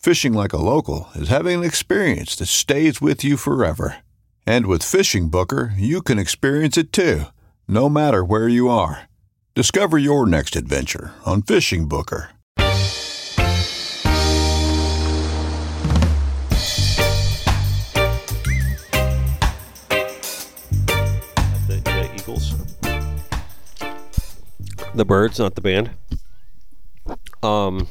Fishing like a local is having an experience that stays with you forever. And with Fishing Booker, you can experience it too, no matter where you are. Discover your next adventure on Fishing Booker. the, the Eagles. The Birds, not the band. Um,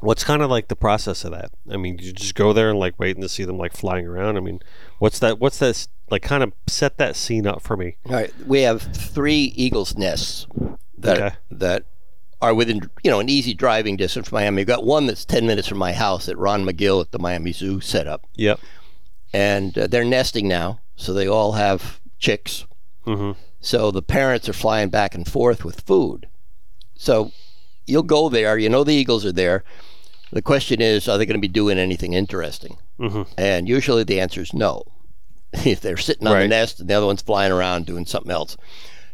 what's kind of like the process of that? I mean, you just go there and like waiting to see them like flying around. I mean, what's that? What's that? Like, kind of set that scene up for me. All right, we have three eagles' nests that Okay. that are within you know an easy driving distance from Miami. We've got one that's ten minutes from my house that Ron Magill at the Miami Zoo set up, Yep. and uh, they're nesting now, so they all have chicks. Mhm. So the parents are flying back and forth with food. So you'll go there, you know the eagles are there. The question is, are they going to be doing anything interesting? Mhm. And usually the answer is no. if they're sitting on the nest and the other one's flying around doing something else.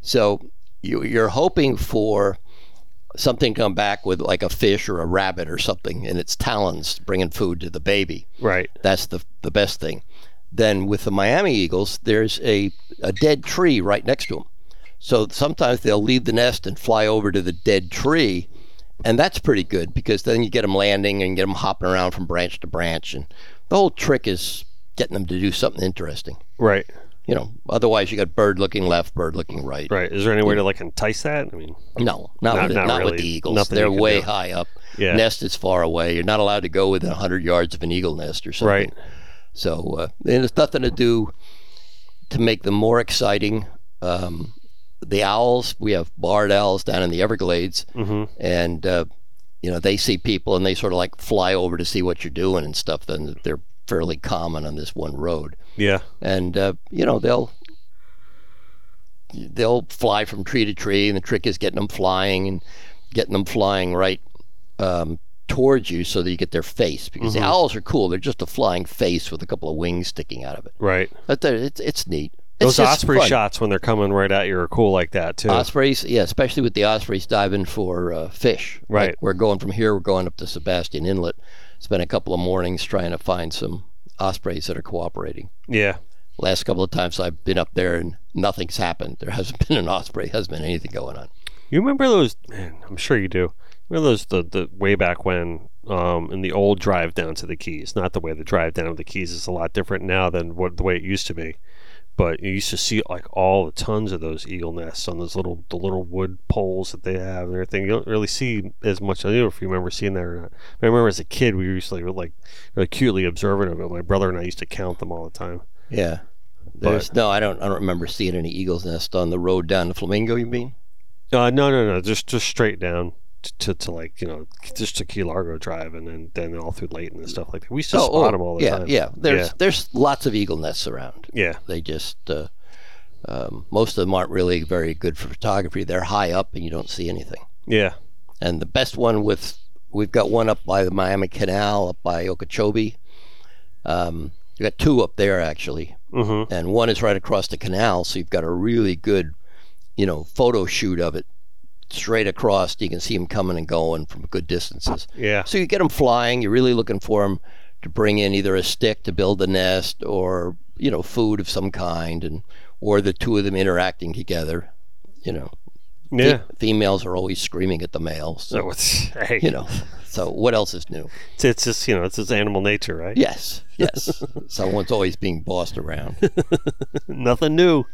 So you, you're hoping for something come back with like a fish or a rabbit or something in its talons bringing food to the baby. Right. That's the, the best thing. Then with the Miami Eagles, there's a, a dead tree right next to them. So sometimes they'll leave the nest and fly over to the dead tree. And that's pretty good because then you get them landing and get them hopping around from branch to branch. And the whole trick is getting them to do something interesting. Right. You know, otherwise you got bird looking left, bird looking right. Right. Is there any way to like entice that? I mean, No, not, Not- with, not not with the eagles. Nothing They're way do. high up. Yeah. Nest is far away. You're not allowed to go within 100 yards of an eagle nest or something. right. So uh, and it's nothing to do to make them more exciting. Um, the owls, we have barred owls down in the Everglades, hmm and uh, you know they see people and they sort of like fly over to see what you're doing and stuff. Then they're fairly common on this one road, Yeah. and uh, you know they'll they'll fly from tree to tree, and the trick is getting them flying and getting them flying right um, towards you so that you get their face because the owls are cool. They're just a flying face with a couple of wings sticking out of it. Right. But it's it's neat. Those osprey fun. shots when they're coming right at you are cool like that too. Ospreys, yeah, especially with the ospreys diving for uh, fish. Right. Like we're going from here, we're going up to Sebastian Inlet. Spent a couple of mornings trying to find some ospreys that are cooperating. yeah. Last couple of times I've been up there and nothing's happened. There hasn't been an osprey, hasn't been anything going on. You remember those? Man, I'm sure you do. Remember those the, the way back when um, in the old drive down to the Keys? Not the way the drive down to the Keys is a lot different now than what the way it used to be. But you used to see like all the tons of those eagle nests on those little the little wood poles that they have and everything. You don't really see as much. I don't know if you remember seeing that or not. I remember as a kid we used to like really acutely observant of it. My brother and I used to count them all the time. Yeah. There's no, I don't, I don't remember seeing any eagles nest on the road down to Flamingo. You mean? Uh, no, no, no, just just straight down to, to, like you know just to Key Largo Drive and then then all through Layton and stuff like that. We used to spot them all the Oh, yeah, time. yeah. There's yeah, there's lots of eagle nests around. yeah, They just uh, um, most of them aren't really very good for photography. They're high up and you don't see anything. yeah. And the best one with we've got one up by the Miami Canal, up by Okeechobee. Um, You got two up there actually, Mm-hmm. and one is right across the canal, so you've got a really good, you know, photo shoot of it straight across. You can see them coming and going from good distances. Yeah. So you get them flying. You're really looking for them to bring in either a stick to build a nest or you know food of some kind, and or the two of them interacting together. You know, Fe- Yeah. females are always screaming at the males. So So it's hey, you know, so what else is new? it's, it's just you know it's just animal nature, right? Yes, yes. Someone's always being bossed around. Nothing new.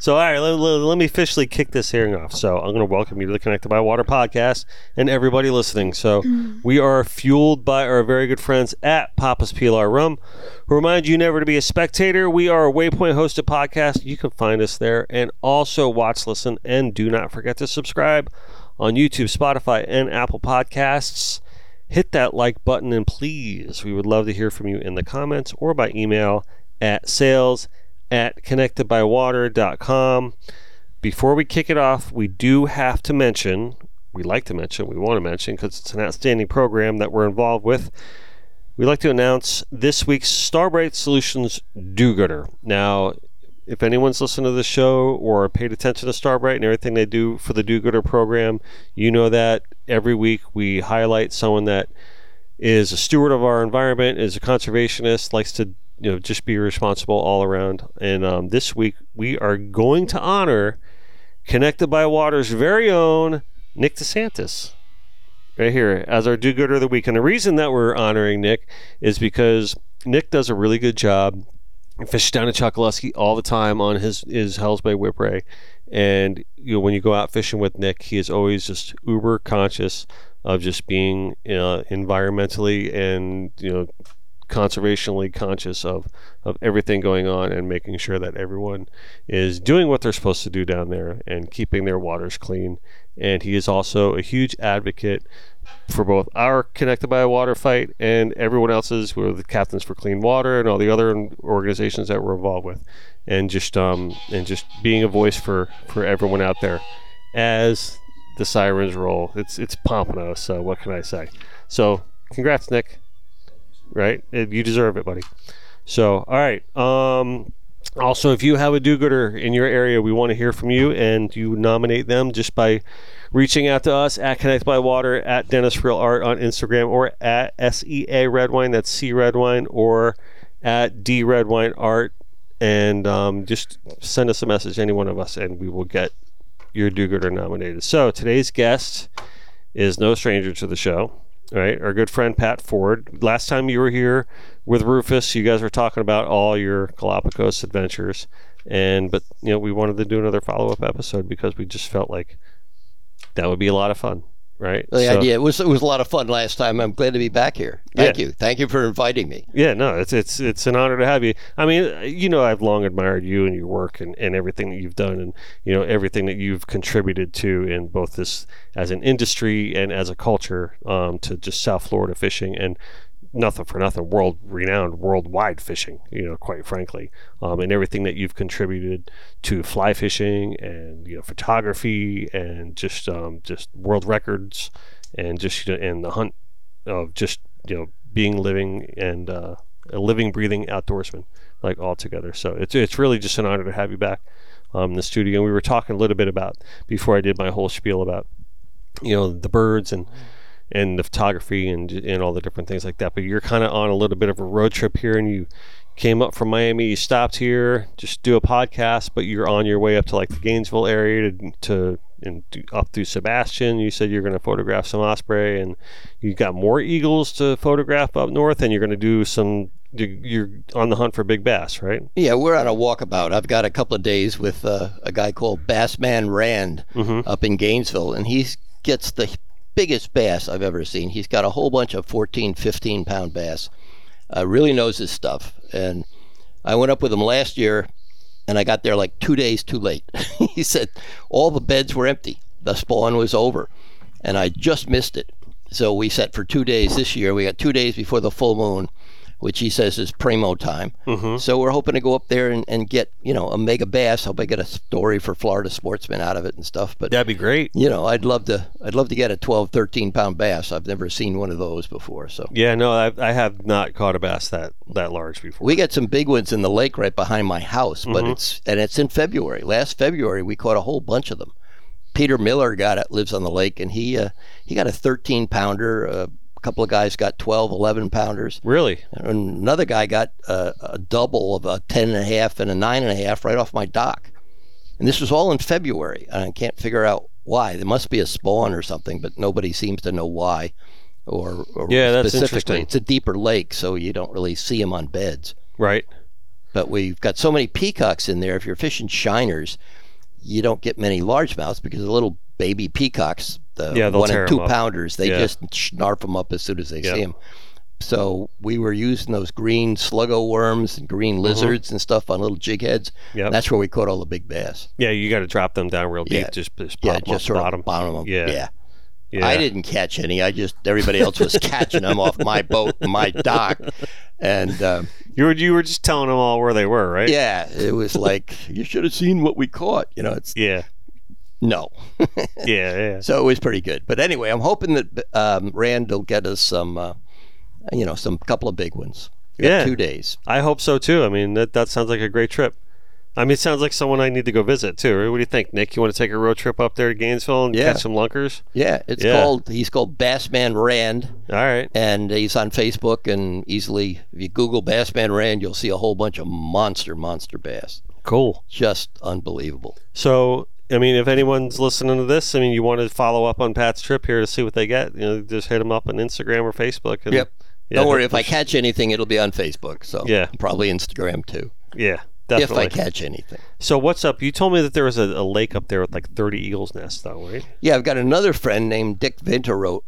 So, all right, let, let, let me officially kick this hearing off. So, I'm going to welcome you to the Connected by Water podcast and everybody listening. So, mm. we are fueled by our very good friends at Papa's Pilar Rum, who remind you never to be a spectator. We are a Waypoint hosted podcast. You can find us there and also watch, listen, and do not forget to subscribe on YouTube, Spotify, and Apple Podcasts. Hit that like button and please, we would love to hear from you in the comments or by email at sales at connectedbywater.com. Before we kick it off, we do have to mention, we like to mention, we want to mention, because it's an outstanding program that we're involved with. We'd like to announce this week's Star brite Solutions Do Gooder. Now, if anyone's listened to the show or paid attention to Star brite and everything they do for the Do Gooder program, you know that every week we highlight someone that is a steward of our environment, is a conservationist, likes to you know just be responsible all around. And um, this week we are going to honor Connected by Water's very own Nick DeSantis right here as our do-gooder of the week. And the reason that we're honoring Nick is because Nick does a really good job. He fishes down in Chokoloskee all the time on his his Hell's Bay Whipray. And you know when you go out fishing with Nick, he is always just uber conscious of just being uh, environmentally and you know conservationally conscious of of everything going on and making sure that everyone is doing what they're supposed to do down there and keeping their waters clean. And he is also a huge advocate for both our Connected by Water fight and everyone else's. We're the Captains for Clean Water and all the other organizations that we're involved with, and just um and just being a voice for for everyone out there as the sirens roll. It's it's pompano. So what can I say? So congrats, Nick. Right, you deserve it, buddy. So all right. Um, also, if you have a do-gooder in your area, we want to hear from you, and you nominate them just by reaching out to us at Connect by Water, at Dennis Real Art on Instagram, or at SEA Red Wine, that's C Red Wine, or at D Red Wine Art, and um, just send us a message, any one of us, and we will get your do-gooder nominated. So today's guest is no stranger to the show. Right, our good friend Pat Ford. Last time you were here with Rufus, you guys were talking about all your Galapagos adventures, and but you know we wanted to do another follow-up episode because we just felt like that would be a lot of fun, right? The So- idea it was it was a lot of fun last time. I'm glad to be back here. Thank you, thank you for inviting me. Yeah, no, it's it's it's an honor to have you. I mean, you know, I've long admired you and your work and, and everything that you've done and you know everything that you've contributed to in both this as an industry and as a culture um, to just South Florida fishing and nothing for nothing, world renowned, worldwide fishing. You know, quite frankly, um, and everything that you've contributed to fly fishing and you know photography and just um, just world records and just you know, and the hunt of just you know being living and uh, a living breathing outdoorsman like all together. So it's it's really just an honor to have you back um, in the studio. And we were talking a little bit about before I did my whole spiel about you know the birds and and the photography and and all the different things like that but you're kind of on a little bit of a road trip here and you came up from Miami you stopped here just do a podcast but you're on your way up to like the Gainesville area to, to and up through Sebastian. You said you're going to photograph some osprey and you got more eagles to photograph up north and you're going to do some you- you're on the hunt for big bass right? Yeah, we're on a walkabout. I've got a couple of days with uh, a guy called Bassman Rand up in Gainesville, and he gets the biggest bass I've ever seen. He's got a whole bunch of 14, 15 pound bass. Uh, really knows his stuff. And I went up with him last year, and I got there like two days too late. he said all the beds were empty. The spawn was over, and I just missed it. So we set for two days this year. We got two days before the full moon. Which he says is primo time. Mm-hmm. So we're hoping to go up there and, and get, you know, a mega bass. Hope I get a story for Florida sportsmen out of it and stuff. But That'd be great. you know, I'd love to I'd love to get a 12, 13 pound bass. I've never seen one of those before. So Yeah, no, I, I have not caught a bass that that large before. we got some big ones in the lake right behind my house, but Mhm. it's and it's in February. Last February we caught a whole bunch of them. Peter Miller got it, lives on the lake, and he uh, he got a 13 pounder. Uh, a couple of guys got 12, 11 pounders. really? And another guy got a, a double of a 10 and a half and a nine and a half right off my dock. And this was all in February. And I can't figure out why. There must be a spawn or something, but nobody seems to know why. Or, or Yeah, that's interesting. it's a deeper lake, so you don't really see them on beds. Right. But we've got so many peacocks in there. If you're fishing shiners, you don't get many largemouths because the little baby peacocks, the Yeah, one and two pounders, they Yeah. just snarf them up as soon as they Yeah. see them. So we were using those green sluggo worms and green Mm-hmm. lizards and stuff on little jig heads. Yep. That's where we caught all the big bass. Yeah, you got to drop them down real deep. Yeah. Just, just Yeah, pop 'em just sort bottom. of bottom them. Yeah. yeah. Yeah. I didn't catch any. I just everybody else was catching them off my boat, my dock, and um, You were you were just telling them all where they were, right? yeah, it was like you should have seen what we caught. You know, it's Yeah. No. Yeah. Yeah. So it was pretty good. But anyway, I'm hoping that um, Rand will get us some, uh, you know, some couple of big ones. Yeah. two days. I hope so too. I mean, that that sounds like a great trip. I mean, it sounds like someone I need to go visit too. What do you think, Nick? You want to take a road trip up there to Gainesville and Yeah. catch some lunkers? Yeah, it's Yeah. called. He's called Bassman Rand, All right. and he's on Facebook. And easily, if you Google Bassman Rand, you'll see a whole bunch of monster, monster bass. Cool. Just unbelievable. So, I mean, if anyone's listening to this, I mean, you want to follow up on Pat's trip here to see what they get, you know, just hit them up on Instagram or Facebook. And, Yep. Yeah, Don't worry, if I catch anything, it'll be on Facebook. So Yeah. probably Instagram too, Yeah, if. I catch anything. So, what's up? You told me that there was a, a lake up there with like 30 eagles' nests, though, right? Yeah, I've got another friend named Dick Vinterote,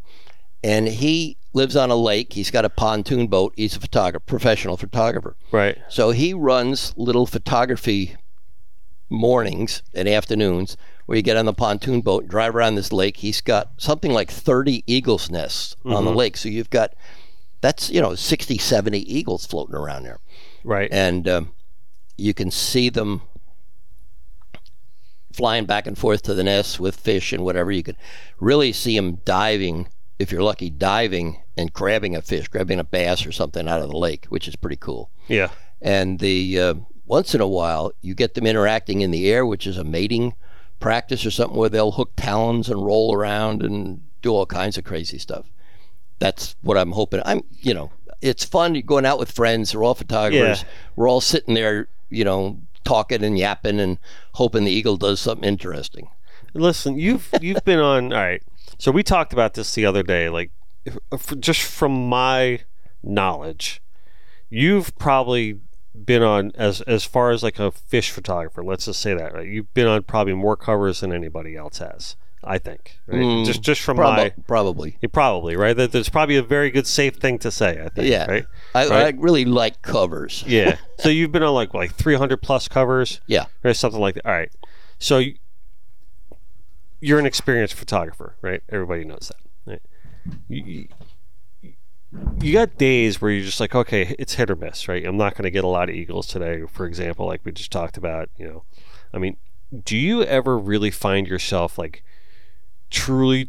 and he lives on a lake. He's got a pontoon boat. He's a photographer, professional photographer. Right. So he runs little photography mornings and afternoons where you get on the pontoon boat and drive around this lake. He's got something like 30 eagles nests on the lake. So you've got, that's, you know, 60, 70 eagles floating around there. Right. And um, you can see them flying back and forth to the nests with fish and whatever. You can really see them diving, if you're lucky, diving and grabbing a fish, grabbing a bass or something out of the lake, which is pretty cool yeah. and the uh, once in a while you get them interacting in the air, which is a mating practice or something where they'll hook talons and roll around and do all kinds of crazy stuff. That's what I'm hoping. I'm, you know, it's fun going out with friends. We're all photographers. Yeah. We're all sitting there, you know, talking and yapping and hoping the eagle does something interesting. Listen, you've you've been on. All right. So we talked about this the other day. Like, if, if- just from my knowledge, you've probably been on as as far as like a fish photographer. Let's just say that. Right. You've been on probably more covers than anybody else has. I think. Right? Mm, just just from Prob- my. probably. Yeah, Probably right. That there's probably a very good safe thing to say. I think. Yeah. Right. I, Right. I really like covers. Yeah. so you've been on like like 300 plus covers. Yeah. or something like that. All right. So you, you're an experienced photographer, right? Everybody knows that. Right? You, you- got days where you're just like, okay, it's hit or miss, right? I'm not going to get a lot of eagles today, for example, like we just talked about. You know, I mean, do you ever really find yourself like truly,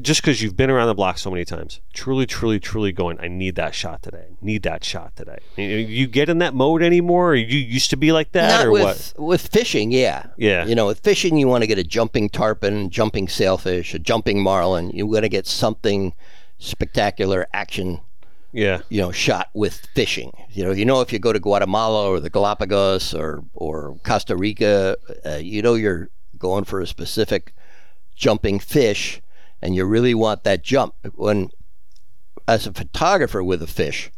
just because you've been around the block so many times, truly, truly, truly going, I need that shot today, need that shot today? You, you get in that mode anymore, or you used to be like that, Not or with what? with fishing, yeah. Yeah. You know, with fishing, you want to get a jumping tarpon, jumping sailfish, a jumping marlin. You want to get something spectacular action, Yeah. you know, shot with fishing. You know, you know if you go to Guatemala or the Galapagos or or Costa Rica, uh, you know you're going for a specific jumping fish, and you really want that jump. When as a photographer with a fish,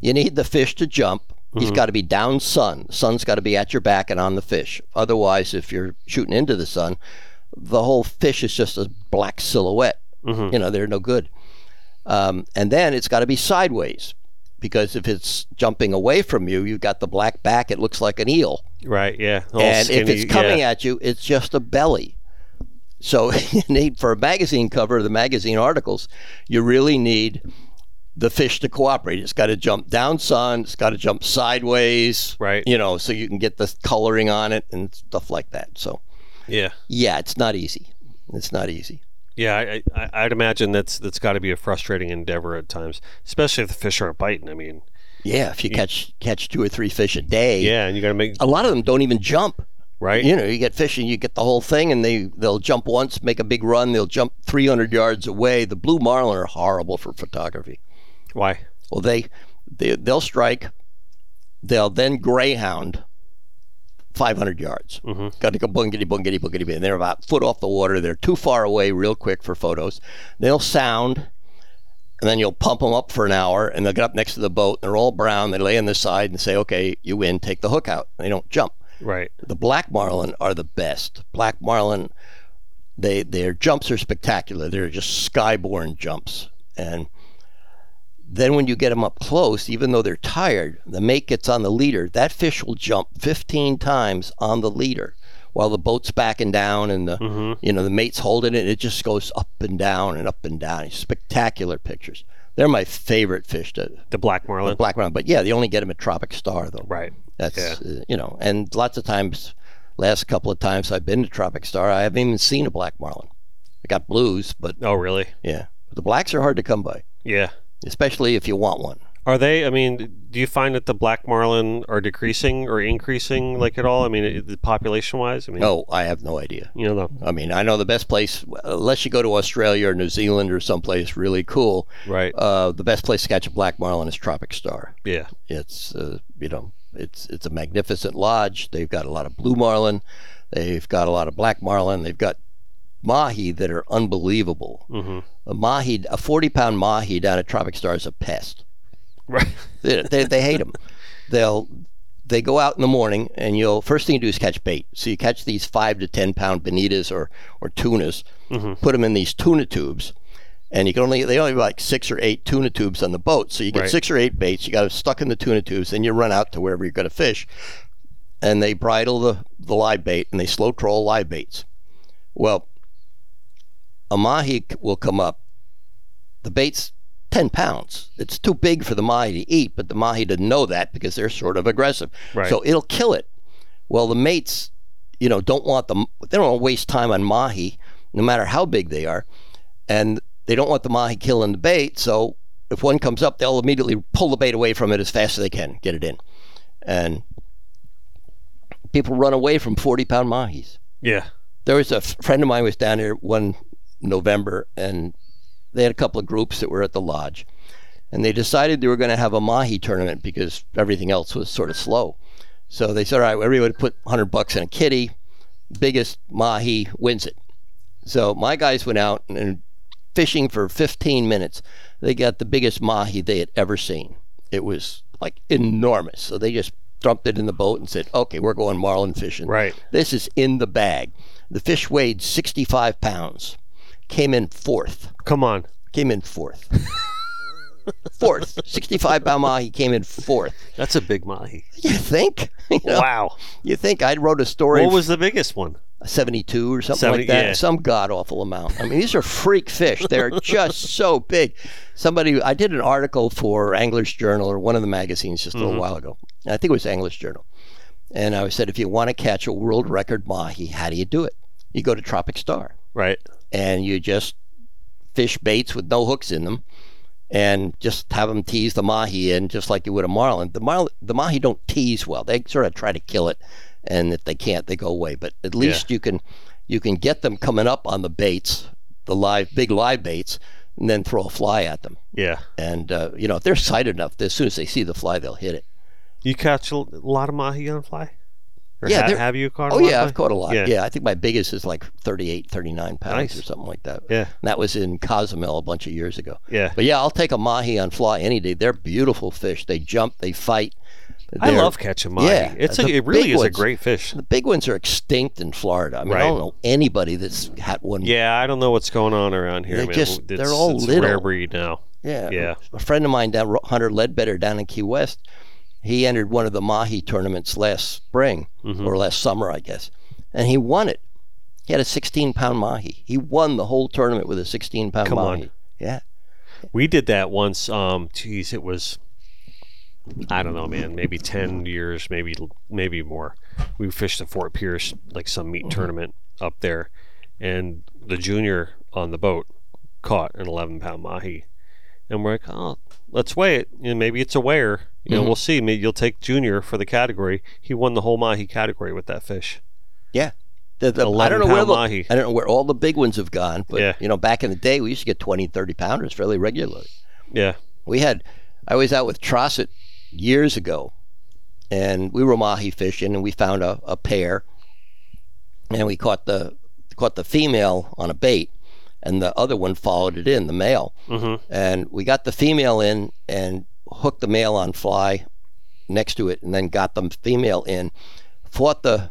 you need the fish to jump. He's got to be down sun. Sun's got to be at your back and on the fish. Otherwise, if you're shooting into the sun, the whole fish is just a black silhouette. Mhm. You know, they're no good. Um, and then it's got to be sideways because if it's jumping away from you, you've got the black back. It looks like an eel. Right. Yeah. And if it's coming yeah. at you, it's just a belly. So you need for a magazine cover, the magazine articles, you really need the fish to cooperate. It's got to jump down sun. It's got to jump sideways. Right. You know, so you can get the coloring on it and stuff like that. So Yeah. yeah, it's not easy. It's not easy. Yeah, I, I, I'd imagine that's that's got to be a frustrating endeavor at times, especially if the fish aren't biting. I mean, Yeah, if you catch catch two or three fish a day. yeah, and you got to make A lot of them don't even jump. right. You know, you get fishing, you get the whole thing, and they they'll jump once, make a big run. They'll jump 300 yards away. The blue marlin are horrible for photography. Why? Well, they, they they'll strike. They'll then greyhound 500 yards. Mm-hmm. Got to go bungity bungity bungity bungity. They're about foot off the water. They're too far away, real quick for photos. They'll sound, and then you'll pump them up for an hour, and they'll get up next to the boat. They're all brown. They lay on the side and say, "Okay, you win. Take the hook out." They don't jump. Right. The black marlin are the best. Black marlin, they their jumps are spectacular. They're just skyborne jumps, and then when you get them up close, even though they're tired, the mate gets on the leader. That fish will jump 15 times on the leader while the boat's backing down and the you know the mate's holding it. It just goes up and down and up and down. Spectacular pictures. They're my favorite fish to The black marlin. The black marlin. But yeah, they only get them at Tropic Star though. Right. That's Yeah. uh, you know, and lots of times, last couple of times I've been to Tropic Star, I haven't even seen a black marlin. I got blues, but Oh, really? yeah, but the blacks are hard to come by, Yeah. Especially if you want one. Are they? I mean, do you find that the black marlin are decreasing or increasing, like at all? I mean, it- population wise. I mean, No, I have no idea. You know, I mean, I know the best place, unless you go to Australia or New Zealand or someplace really cool. right? Uh, the best place to catch a black marlin is Tropic Star. yeah. It's uh, you know, it's it's a magnificent lodge. They've got a lot of blue marlin, they've got a lot of black marlin, they've got mahi that are unbelievable. hmm A mahi, a forty pound mahi down at Tropic Star is a pest. Right. They, they, they hate them. They'll they go out in the morning and you'll first thing you do is catch bait. So you catch these five to ten pound bonitas or or tunas, Mhm. put them in these tuna tubes, and you can only they only have like six or eight tuna tubes on the boat. So you get Right. six or eight baits. You got them stuck in the tuna tubes, then you run out to wherever you're going to fish, and they bridle the the live bait and they slow troll live baits. Well, a mahi will come up. The bait's 10 pounds. It's too big for the mahi to eat, but the mahi doesn't know that because they're sort of aggressive. Right. So it'll kill it. Well, the mates, you know, don't want them, they don't want to waste time on mahi, no matter how big they are. And they don't want the mahi killing the bait. So if one comes up, they'll immediately pull the bait away from it as fast as they can, get it in. And people run away from 40 pound mahis Yeah. there was a friend of mine was down here one November, and they had a couple of groups that were at the lodge, and they decided they were going to have a mahi tournament because everything else was sort of slow. So they said, "All right, everybody put hundred bucks in a kitty. Biggest mahi wins it." So my guys went out and, and fishing for 15 minutes. They got the biggest mahi they had ever seen. It was like enormous. So they just dumped it in the boat and said, "Okay, we're going marlin fishing." Right. This is in the bag. The fish weighed 65 pounds. Came in fourth. Come on. Came in fourth. fourth. 65 pound mahi came in fourth. That's a big mahi. You think? You, know, Wow. you think I wrote a story What was the biggest one? 72 or something 70 like that. yeah. Some god awful amount. I mean, these are freak fish. They're just so big. Somebody, I did an article for Anglers Journal or one of the magazines just a Mm-hmm. little while ago. I think it was Anglers Journal. And I said, if you want to catch a world record mahi, how do you do it? You go to Tropic Star Right. And you just fish baits with no hooks in them and just have them tease the mahi in just like you would a marlin. The marlin, the mahi don't tease well. They sort of try to kill it, and if they can't, they go away. But at least you can you can get them coming up on the baits, the live big live baits, and then throw a fly at them. Yeah. And uh, you know if they're sighted enough, as soon as they see the fly, they'll hit it. You catch a lot of mahi on fly? Or Yeah, ha- have you caught a oh, lot? Oh yeah, I've caught a lot. Yeah. Yeah. I think my biggest is like 38, 39 pounds Nice. or something like that. Yeah. And that was in Cozumel a bunch of years ago. Yeah. But yeah, I'll take a mahi on fly any day. They're beautiful fish. They jump, they fight. I They're- love catching mahi. Yeah, it's a, it really is a great fish. The big ones are extinct in Florida. I mean, I don't know anybody that's had one. Yeah, I don't know what's going on around here, They just- it's, they're all little. rare breed now. Yeah. Yeah. A friend of mine down Hunter Ledbetter down in Key West, he entered one of the mahi tournaments last spring Mm-hmm. or last summer, I guess, and he won it. He had a 16 pound mahi. He won the whole tournament with a 16 pound Come mahi. on. Yeah. We did that once. Um, geez, it was I don't know, man. Maybe ten years, maybe maybe more. We fished at Fort Pierce, like some meat tournament up there, and the junior on the boat caught an 11 pound mahi, and we're like, oh, let's weigh it. You know, maybe it's a weigher. You know, mm-hmm. we'll see. Maybe you'll take junior for the category. He won the whole mahi category with that fish. Yeah. The, the, I don't know where the, mahi. I don't know where all the big ones have gone, but Yeah. you know, back in the day, we used to get 20, 30 pounders fairly regularly. Yeah, We had, I was out with Trossett years ago, and we were mahi fishing, and we found a, a pair, and we caught the caught the female on a bait, and the other one followed it in, the male, Mhm. and we got the female in and hooked the male on fly next to it, and then got the female in, fought the.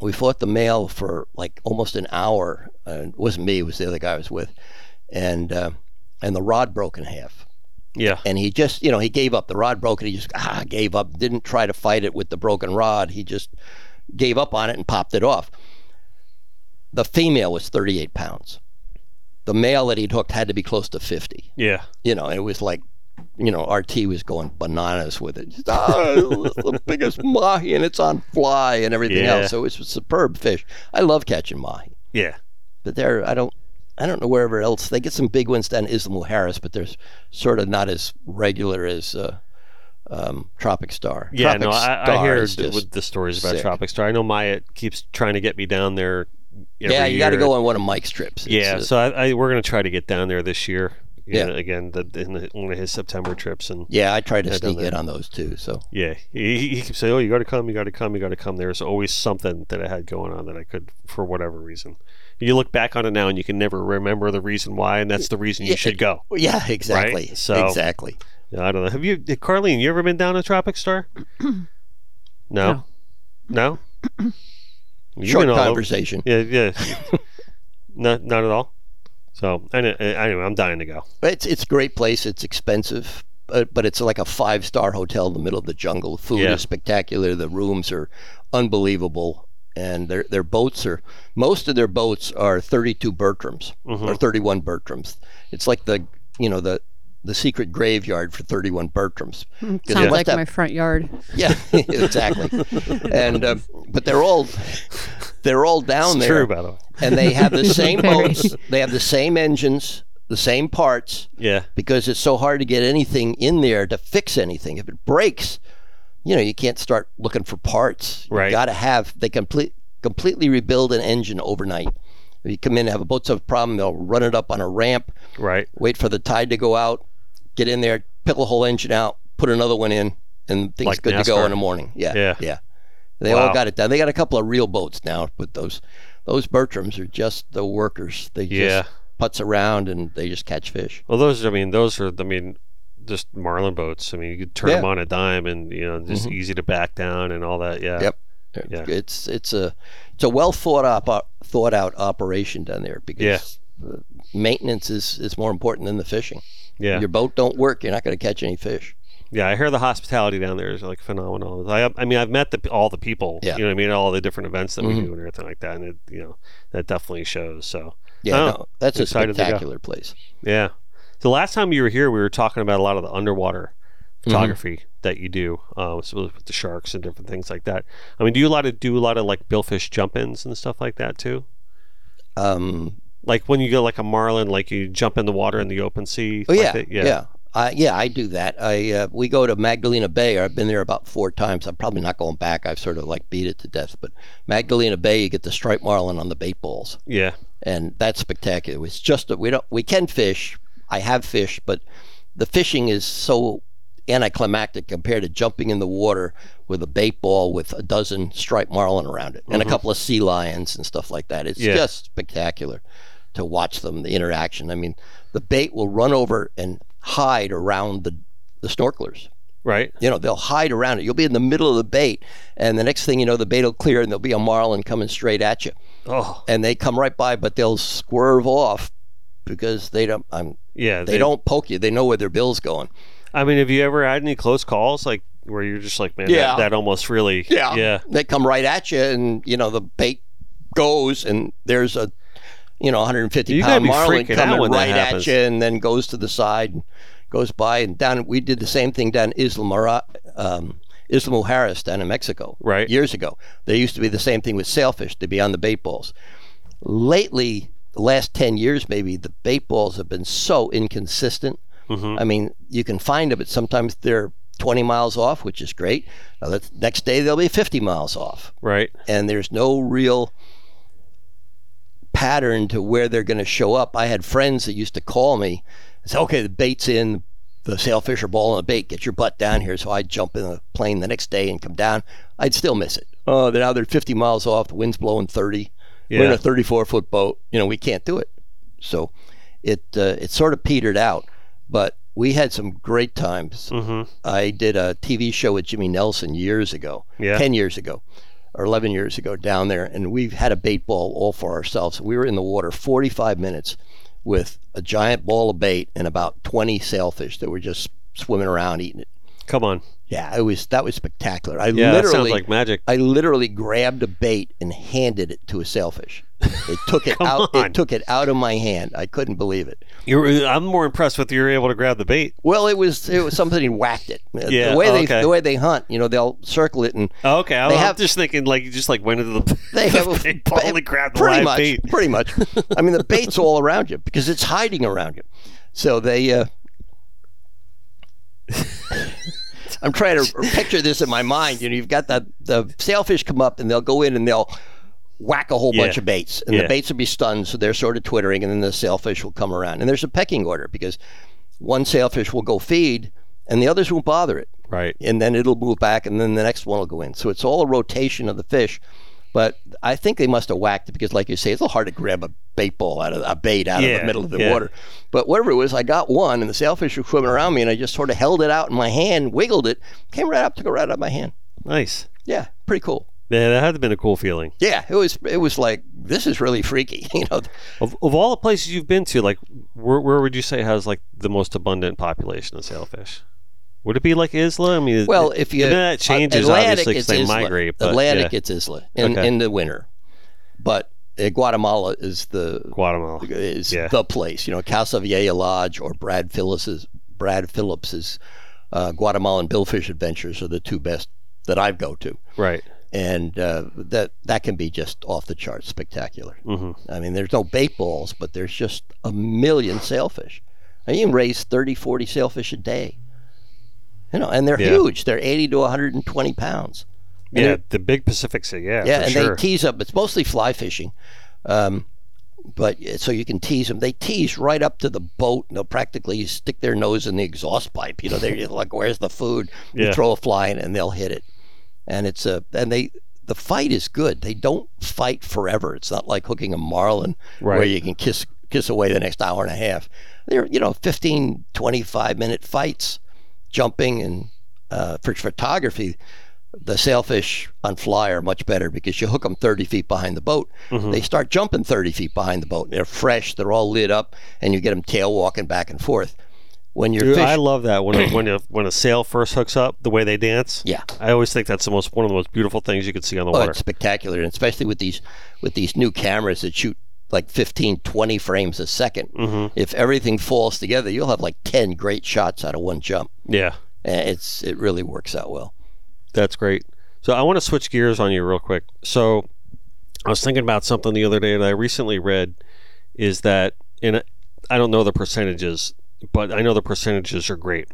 We fought the male for like almost an hour. Uh, it wasn't me; it was the other guy I was with, and uh, and the rod broke in half. Yeah, and he just you know he gave up. The rod broke and he just ah, gave up. Didn't try to fight it with the broken rod. He just gave up on it and popped it off. The female was 38 pounds the male that he'd hooked had to be close to 50 yeah. you know it was like you know rt was going bananas with it Just, ah, it's the biggest mahi and it's on fly and everything Yeah. else so it's a superb fish i love catching mahi Yeah. but they're I don't I don't know wherever else they get some big ones down Isla Mujeres, but they're sort of not as regular as uh, um, Tropic Star. Yeah, Tropic no, I, I hear the stories about sick. Tropic Star. I know Maya keeps trying to get me down there. Every yeah, you got to go on one of Mike's trips. It's, Yeah, uh, so I, I, we're gonna try to get down there this year. You Yeah. know, again, the, in the, one of his September trips, and yeah, I try to Yeah, sneak in on those too. So yeah, he, he he keeps saying, "Oh, you got to come, you got to come, you got to come." There's always something that I had going on that I could, for whatever reason. You look back on it now, and you can never remember the reason why, and that's the reason you Yeah, should go. yeah, exactly, So- exactly. I don't know. Have you, Carlene? You ever been down to Tropic Star? no, no. You've Short all over- conversation. Yeah, yeah. not, not at all. So, any- anyway, I'm dying to go. It's it's a great place. It's expensive, but, but it's like a five star hotel in the middle of the jungle. The Food Yeah. is spectacular. The rooms are unbelievable, and their their boats are most of their boats are 32 Bertrams Mm-hmm. or 31 Bertrams. It's like the you know the the secret graveyard for 31 Bertrams. Sounds must like have- my front yard. yeah, exactly. and uh, but they're all they're all down It's there, true, by the way. and they have the same boats. They have the same engines, the same parts Yeah, because it's so hard to get anything in there to fix anything. If it breaks, you know, you can't start looking for parts. Right. You got to have they complete completely rebuild an engine overnight. If you come in, and have a boat's have a problem, they'll run it up on a ramp, right. wait for the tide to go out, get in there, pick the whole engine out, put another one in, and things Like good to go in the morning. Yeah, Yeah. yeah. They Wow. all got it done. They got a couple of real boats now, but those those Bertrams are just the workers. They Yeah. just putz around and they just catch fish. Well, those, I mean, those are, I mean, just marlin boats. I mean, you could turn Yeah. them on a dime, and you know, just Mhm. easy to back down and all that. Yeah. Yep. Yeah. It's it's a it's a well thought up uh, thought out operation down there because uh, maintenance is, is more important than the fishing. Yeah. Your boat don't work, you're not going to catch any fish. Yeah, I hear the hospitality down there is like phenomenal. I, I mean, I've met the, all the people. Yeah. You know what I mean? All the different events that we Mhm. do and everything like that, and it, you know, that definitely shows. So Yeah, Oh, no, that's a excited to go. spectacular place. yeah. So last time you were here, we were talking about a lot of the underwater Mm-hmm. photography that you do, uh, with the sharks and different things like that. I mean, do you a lot of do a lot of like billfish jump-ins and stuff like that too? Um, Like when you go like a marlin, like you jump in the water in the open sea. oh like yeah, yeah, I, yeah, I do that. I uh, we go to Magdalena Bay. I've been there about four times. I'm probably not going back. I've sort of like beat it to death. But Magdalena Bay, you get the striped marlin on the bait balls. yeah, and that's spectacular. It's just that we don't we can fish. I have fished, but the fishing is so anticlimactic compared to jumping in the water with a bait ball with a dozen striped marlin around it and a couple of sea lions and stuff like that. It's Yeah. just spectacular to watch them, the interaction. I mean, the bait will run over and hide around the the snorkelers. right. You know, they'll hide around it. You'll be in the middle of the bait, and the next thing you know, the bait will clear, and there'll be a marlin coming straight at you Oh, and they come right by, but they'll swerve off because they don't. I'm, yeah. they, don't poke you. They know where their bill's going. I mean, have you ever had any close calls like where you're just like, man, Yeah. that, that almost really, yeah, yeah, They come right at you, and you know the bait goes, and there's a you know 150 You gotta pound marlin coming right at you and then goes to the side and goes by and down. We did the same thing down Isla Mara, um, Isla Mujeres down in Mexico Right. years ago. There used to be the same thing with sailfish. They'd be on the bait balls. Lately, the last 10 years maybe, the bait balls have been so inconsistent. Mhm. I mean, you can find them, but sometimes they're 20 miles off, which is great. Now, the next day they'll be 50 miles off Right. and there's no real pattern to where they're going to show up. I had friends that used to call me and say, "Okay, the bait's in, the sailfish are balling the bait. Get your butt down here." So I'd jump in a plane the next day and come down. I'd still miss it. Oh, they're now they're 50 miles off. The wind's blowing 30. We're in a 34 foot boat. You know, we can't do it. So it uh, it sort of petered out, but we had some great times. Mm-hmm. I did a TV show with Jimmy Nelson years ago, Yeah. 10 years ago, or 11 years ago down there, and we've had a bait ball all for ourselves. We were in the water 45 minutes with a giant ball of bait and about 20 sailfish that were just swimming around eating it. Come on. Yeah, it was that was spectacular. I Yeah, that sounds literally like magic. I literally grabbed a bait and handed it to a sailfish. It took it out. on. It took it out of my hand. I couldn't believe it. You're, I'm more impressed with you were able to grab the bait. Well, it was it was something whacked it. Yeah, the way they okay. the way they hunt, you know, they'll circle it and Oh, okay, I, They I'm have- just thinking like you just like went into the, they the have a ball and grabbed the pretty live much, bait. pretty much. I mean, the bait's all around you because it's hiding around you. So they. Uh, I'm trying to picture this in my mind. You know, you've got the the sailfish come up and they'll go in and they'll whack a whole bunch of baits, and Yeah. the baits will be stunned, so they're sort of twittering, and then the sailfish will come around, and there's a pecking order because one sailfish will go feed, and the others won't bother it Right. and then it'll move back, and then the next one will go in. So it's all a rotation of the fish. But I think they must have whacked it because, like you say, it's a little hard to grab a bait ball out of a bait out of the middle of the yeah. water. But whatever it was, I got one, and the sailfish were swimming around me, and I just sort of held it out in my hand, wiggled it, came right up, took it right out of my hand. Nice. Yeah, pretty cool. Yeah, that had to have been a cool feeling. Yeah, it was. It was like this is really freaky. You know, Of, of all the places you've been to, like where, where would you say has like the most abundant population of sailfish? Would it be like Isla? I mean, well, if you that changes Atlantic, obviously because they Isla. migrate. But Atlantic, yeah. it's Isla in, Okay. in the winter, but uh, Guatemala is the Guatemala. is Yeah. the place. You know, Casa Vieja Lodge or Brad Phillips's Brad Phillips's uh, Guatemalan billfish adventures are the two best that I've go to, Right. and uh, that that can be just off the charts spectacular. hmm I mean, there's no bait balls, but there's just a million sailfish. And you can raise 30, 40 sailfish a day. You know, and they're Yeah. huge. They're 80 to 120 pounds. And Yeah, the big Pacific Sea. Yeah, yeah, and sure. they tease up. It's mostly fly fishing, um, but so you can tease them. They tease right up to the boat, and they'll practically stick their nose in the exhaust pipe. You know, they're like, "Where's the food?" You Yeah. throw a fly in, and they'll hit it. And it's a and they the fight is good. They don't fight forever. It's not like hooking a marlin where you can kiss kiss away the next hour and a half. They're you know 15, 25 minute fights, jumping and uh, for photography the sailfish on fly are much better because you hook them 30 feet behind the boat. Mm-hmm. They start jumping 30 feet behind the boat. They're fresh, they're all lit up, and you get them tail walking back and forth. When you're Dude, fish, I love that when a, when a, when a sail first hooks up, the way they dance. yeah, I always think that's the most one of the most beautiful things you can see on the oh, water. it's spectacular, and especially with these with these new cameras that shoot like 15, 20 frames a 2nd Mhm. If everything falls together, you'll have like 10 great shots out of one jump. Yeah, And it's it really works out well. that's great. So I want to switch gears on you real quick. So I was thinking about something the other day that I recently read is that, and I don't know the percentages, but I know the percentages are great,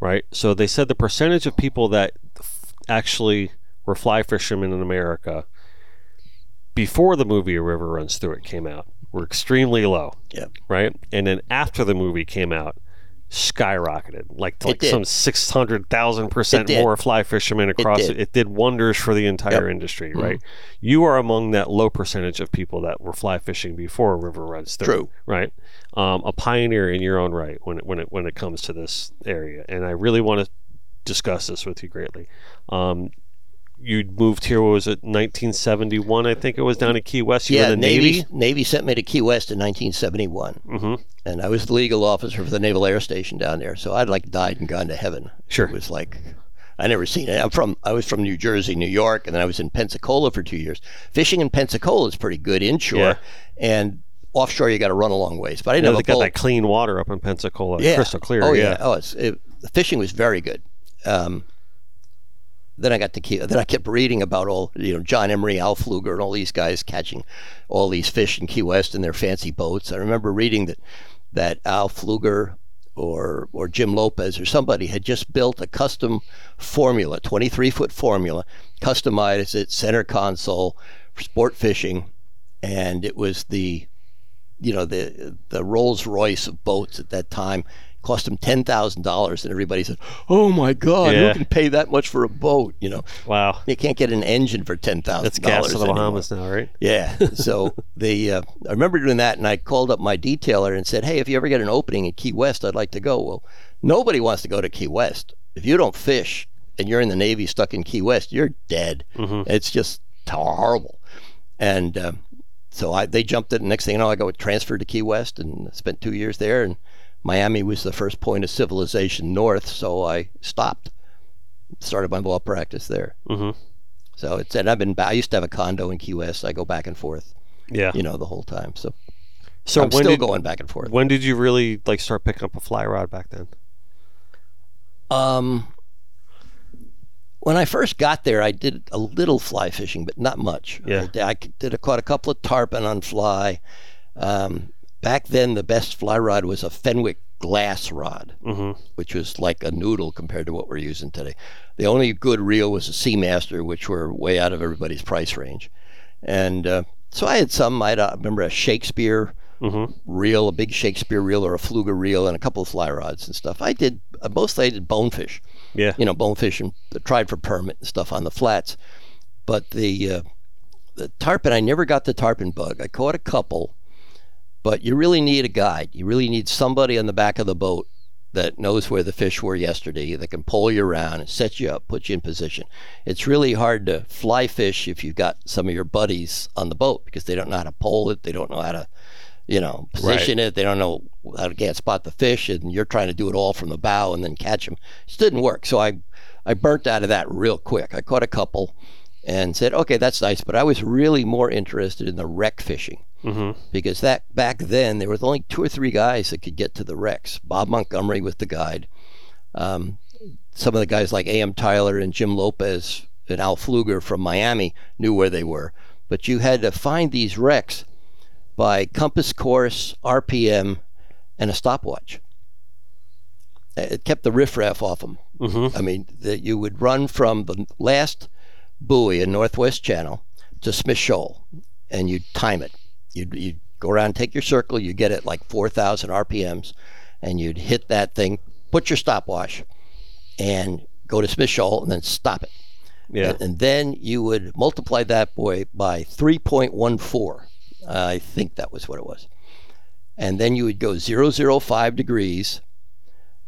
right? So they said the percentage of people that f- actually were fly fishermen in America before the movie A River Runs Through It came out were extremely low, Yep. right? And then after the movie came out, skyrocketed like to like some 600,000 percent more fly fishermen across did. it. It did wonders for the entire Yep. Mm-hmm. industry, right? You are among that low percentage of people that were fly fishing before a river runs through, True. right? Um, a pioneer in your own right when it, when it when it comes to this area, and I really want to discuss this with you greatly. Um, you moved here. What was it 1971? I think it was down in Key West. You yeah, were the Navy Navy. Navy sent me to Key West in 1971. hmm and I was the legal officer for the Naval Air Station down there. So I'd like died and gone to heaven. Sure. It was like I never seen it. I'm from I was from New Jersey, New York, and then I was in Pensacola for two years. Fishing in Pensacola is pretty good inshore, Yeah. and offshore you got to run a long ways. But I You didn't know, have they got that clean water up in Pensacola, yeah. crystal clear. Oh yeah. yeah. Oh, it's it, the fishing was very good. Um, then I got to keep. Then I kept reading about all you know John Emery, Al Pflueger, and all these guys catching all these fish in Key West in their fancy boats. I remember reading that that Al Pflueger or or Jim Lopez or somebody had just built a custom formula, 23 foot formula, customized it, center console for sport fishing, and it was the you know the the Rolls Royce of boats at that time cost them ten thousand dollars, and everybody said, "Oh my God, Yeah. who can pay that much for a boat?" You know, Wow. you can't get an engine for ten thousand That's gas to the Bahamas now, right? Yeah. So they, uh, I remember doing that, and I called up my detailer and said, "Hey, if you ever get an opening in Key West, I'd like to go." Well, nobody wants to go to Key West if you don't fish and you're in the Navy stuck in Key West. You're dead. It's just horrible. And um, so I they jumped it. And next thing you know, I got transferred to Key West and spent two years there. And Miami was the first point of civilization north, so I stopped. Started my law practice there. Mhm. So it's and I've been. I used to have a condo in Key West. I go back and forth Yeah. you know, the whole time. So, So I'm when still did, going back and forth. When did you really like start picking up a fly rod back then? Um, when I first got there, I did a little fly fishing, but not much. Yeah. I did, I did a, caught a couple of tarpon on fly. Um, back then, the best fly rod was a Fenwick glass rod, Mm-hmm. which was like a noodle compared to what we're using today. The only good reel was a Seamaster, which were way out of everybody's price range. And uh, so I had some. I uh, remember a Shakespeare Mm-hmm. reel, a big Shakespeare reel or a Pflueger reel, and a couple of fly rods and stuff. I did uh, mostly I did bonefish, Yeah. you know, bonefish and tried for permit and stuff on the flats. But the uh, the tarpon, I never got the tarpon bug. I caught a couple, but you really need a guide. You really need somebody on the back of the boat that knows where the fish were yesterday, that can pull you around and set you up, put you in position. It's really hard to fly fish if you've got some of your buddies on the boat because they don't know how to pole it, they don't know how to, you know, position it, they don't know how to get spot the fish, and you're trying to do it all from the bow and then catch them. It didn't work, so I, I burnt out of that real quick. I caught a couple, and said, okay, that's nice, but I was really more interested in the wreck fishing Mm-hmm. because that back then there was only two or three guys that could get to the wrecks. Bob Montgomery was the guide. Um, some of the guys like A.M. Tyler and Jim Lopez and Al Pflueger from Miami knew where they were, but you had to find these wrecks by compass course, RPM, and a stopwatch. It kept the riffraff off them. Mm-hmm. I mean, that you would run from the last buoy in Northwest Channel to Smith Shoal, and you'd time it. You'd, you'd go around, take your circle, you get it like 4,000 RPMs, and you'd hit that thing, put your stopwatch, and go to Smith Shoal, and then stop it. Yeah. And, and then you would multiply that boy by 3.14. I think that was what it was. And then you would go 005 degrees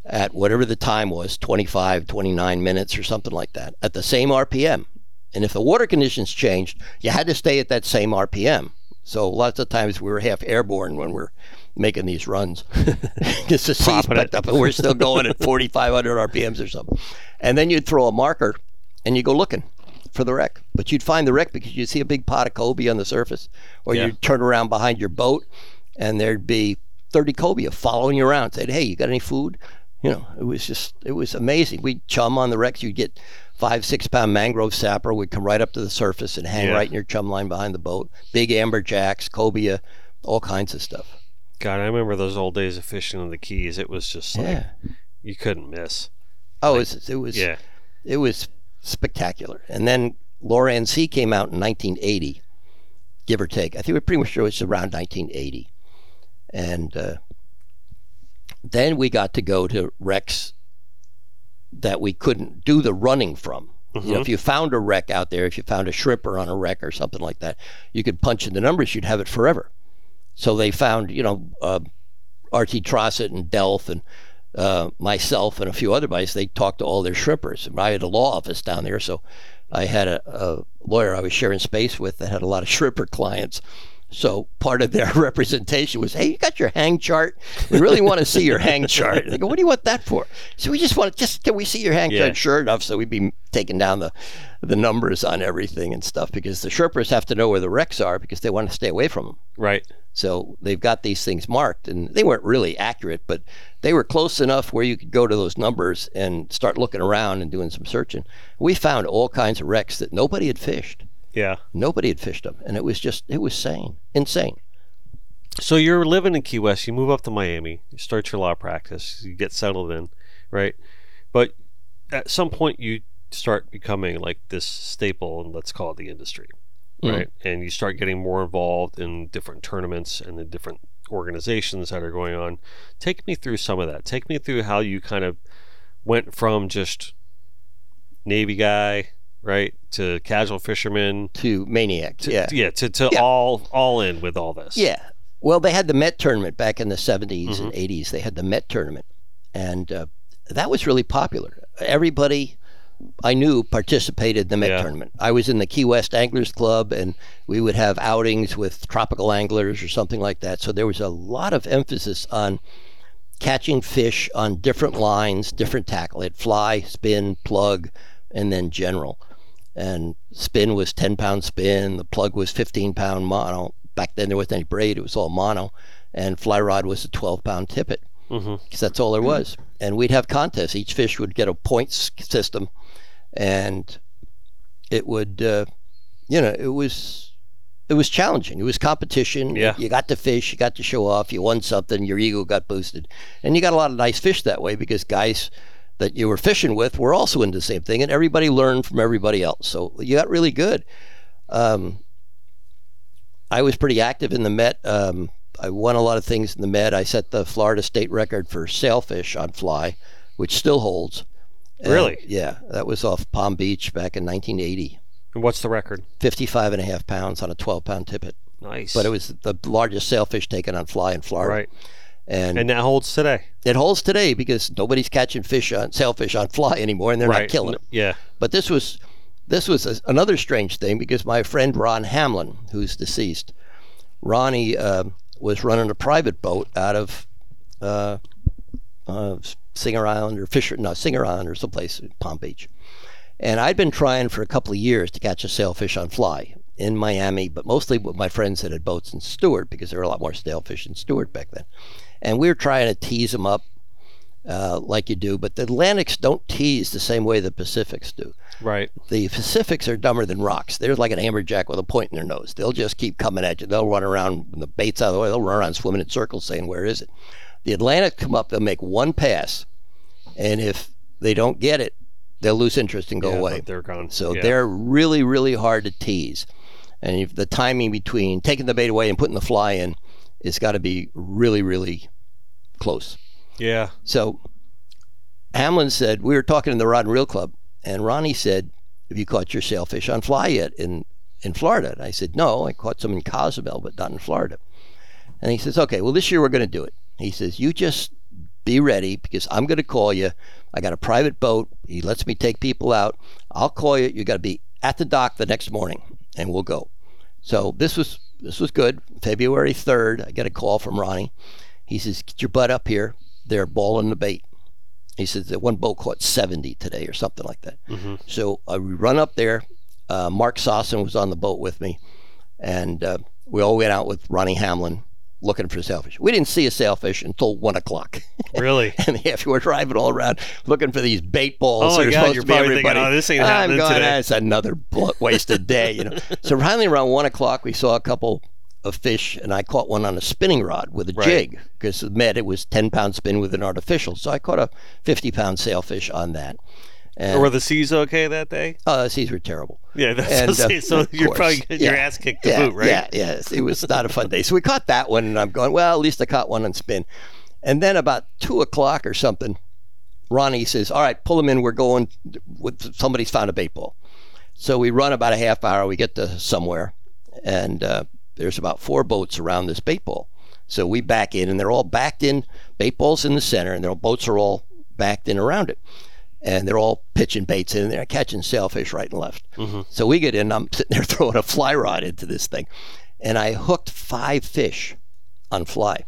at whatever the time was 25, 29 minutes or something like that at the same RPM. And if the water conditions changed, you had to stay at that same RPM. So lots of times we were half airborne when we're making these runs because the it. picked up and we're still going at 4,500 RPMs or something. And then you'd throw a marker and you go looking for the wreck. But you'd find the wreck because you'd see a big pot of cobia on the surface, or Yeah. you'd turn around behind your boat and there'd be 30 cobia following you around. Said, "Hey, you got any food?" You know, it was just it was amazing. We'd chum on the wrecks. You'd get five, six pound mangrove sapper would come right up to the surface and hang Yeah. right in your chum line behind the boat. Big amberjacks, cobia, all kinds of stuff. God, I remember those old days of fishing on the Keys. It was just like Yeah. you couldn't miss. Oh, it was, it was Yeah. it was spectacular. And then Loran C came out in 1980, give or take. I think we're pretty much sure it's around 1980. And uh, then we got to go to wrecks that we couldn't do the running from. You know, if you found a wreck out there, if you found a shripper on a wreck or something like that, you could punch in the numbers, you'd have it forever. So they found, you know, uh, R.T. Trosset and Delph and uh, myself and a few other guys, they talked to all their shrimpers. I had a law office down there, so I had a, a lawyer I was sharing space with that had a lot of shripper clients. So part of their representation was, hey, you got your hang chart? We really want to see your hang chart. They go, what do you want that for? So we just want to, just, can we see your hang Yeah. chart? Sure enough. So we'd be taking down the, the numbers on everything and stuff because the Sherpers have to know where the wrecks are because they want to stay away from them. Right. So they've got these things marked, and they weren't really accurate, but they were close enough where you could go to those numbers and start looking around and doing some searching. We found all kinds of wrecks that nobody had fished. Yeah. Nobody had fished them, and it was just it was sane, insane. So you're living in Key West. You move up to Miami. You start your law practice. You get settled in, right? But at some point, you start becoming like this staple, and let's call it the industry, Mhm. right? And you start getting more involved in different tournaments and the different organizations that are going on. Take me through some of that. Take me through how you kind of went from just Navy guy, right, to casual fishermen, To maniacs, To, yeah, yeah, to, to Yeah. all all in with all this. yeah. Well, they had the Met tournament back in the 70s Mm-hmm. and 80s. They had the Met tournament, and uh, that was really popular. Everybody I knew participated in the Met Yeah. tournament. I was in the Key West Anglers Club, and we would have outings with tropical anglers or something like that. So there was a lot of emphasis on catching fish on different lines, different tackle. It fly, spin, plug, and then general. And spin was 10 pound spin, the plug was 15 pound mono. Back then there wasn't any braid, it was all mono. And fly rod was a 12 pound tippet because that's all there was. And we'd have contests. Each fish would get a points system, and it would, uh, you know, it was it was challenging. It was competition. Yeah. You got to fish. You got to show off. You won something. Your ego got boosted, and you got a lot of nice fish that way because guys that you were fishing with were also into the same thing, and everybody learned from everybody else. So you got really good. Um, I was pretty active in the Met. Um, I won a lot of things in the Met. I set the Florida state record for sailfish on fly, which still holds. And, Really? yeah, that was off Palm Beach back in 1980. And what's the record? 55 and a half pounds on a 12 pound tippet. Nice. But it was the largest sailfish taken on fly in Florida. right, And, and that holds today. It holds today because nobody's catching fish on sailfish on fly anymore and they're right, not killing them. Yeah, But this was this was a, another strange thing because my friend Ron Hamlin, who's deceased, Ronnie uh, was running a private boat out of uh, uh, Singer Island or Fisher, no Singer Island or someplace in Palm Beach, and I'd been trying for a couple of years to catch a sailfish on fly in Miami, but mostly with my friends that had boats in Stuart because there were a lot more sailfish in Stuart back then, and we were trying to tease them up. Uh, like you do, but the Atlantics don't tease the same way the Pacifics do right. the Pacifics are dumber than rocks. They're like an amberjack with a point in their nose. They'll just keep coming at you. They'll run around when the bait's out of the way. They'll run around swimming in circles saying, "Where is it?" The Atlantic come up. They'll make one pass, and if they don't get it, they'll lose interest and go Yeah, away. They're gone. So Yeah. they're really, really hard to tease. And if the timing between taking the bait away and putting the fly in is got to be really, really close. Yeah. So Hamlin said, we were talking in the Rod and Reel Club, and Ronnie said, Have you caught your sailfish on fly yet in, in Florida? And I said, No, I caught some in Cozumel, but not in Florida. And he says, Okay, well, this year we're going to do it. He says, You just be ready because I'm going to call you. I got a private boat. He lets me take people out. I'll call you. You got to be at the dock the next morning, and we'll go. So this was this was good. February 3rd, I get a call from Ronnie. He says, Get your butt up here. They're balling the bait. He says that one boat caught 70 today or something like that. So uh, we run up there. Uh, Mark Sosin was on the boat with me, and uh, we all went out with Ronnie Hamlin looking for sailfish. We didn't see a sailfish until one o'clock. Really? and if we're driving all around looking for these bait balls, Oh my God, supposed you're to be probably thinking, "Oh, this ain't I'm happening going, today." "Ah, it's another wasted day, you know. so finally, around one o'clock, we saw a couple of fish, and I caught one on a spinning rod with a Right. jig because the Met it was ten pound spin with an artificial. So I caught a fifty pound sailfish on that. And, Were the seas okay that day? oh, the seas were terrible. Yeah, that's And, what uh. So you're course. probably getting your ass kicked to yeah, boot, right? Yeah, yeah. It was not a fun day. So we caught that one, and I'm going, well, at least I caught one on spin. And then about two o'clock or something, Ronnie says, all right, pull them in. We're going, with, somebody's found a bait ball. So we run about a half hour. We get to somewhere, and uh, there's about four boats around this bait ball. So we back in, and they're all backed in. Bait balls in the center, and their boats are all backed in around it. And they're all pitching baits in there, catching sailfish right and left. Mm-hmm. So we get in. I'm sitting there throwing a fly rod into this thing, and I hooked five fish on fly.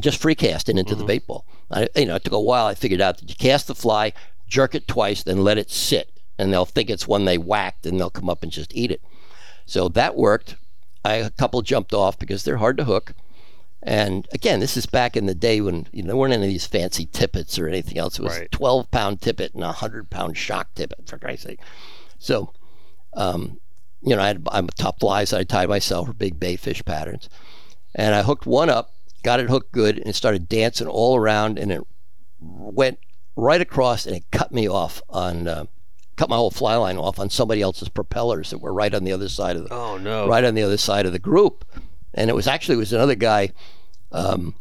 Just free casting into the mm-hmm. bait ball. I, you know, it took a while. I figured out that you cast the fly, jerk it twice, then let it sit, and they'll think it's one they whacked, and they'll come up and just eat it. So that worked. I, a couple jumped off because they're hard to hook. And again, this is back in the day when you know there weren't any of these fancy tippets or anything else. It was Right. 12 pound tippet and a 100 pound shock tippet, for Christ's sake. So, um, you know, I had I'm top flies that I tied myself for big bay fish patterns. And I hooked one up, got it hooked good, and it started dancing all around, and it went right across, and it cut me off on, uh, cut my whole fly line off on somebody else's propellers that were right on the other side of the, Oh no! right on the other side of the group. And it was actually it was another guy. Um,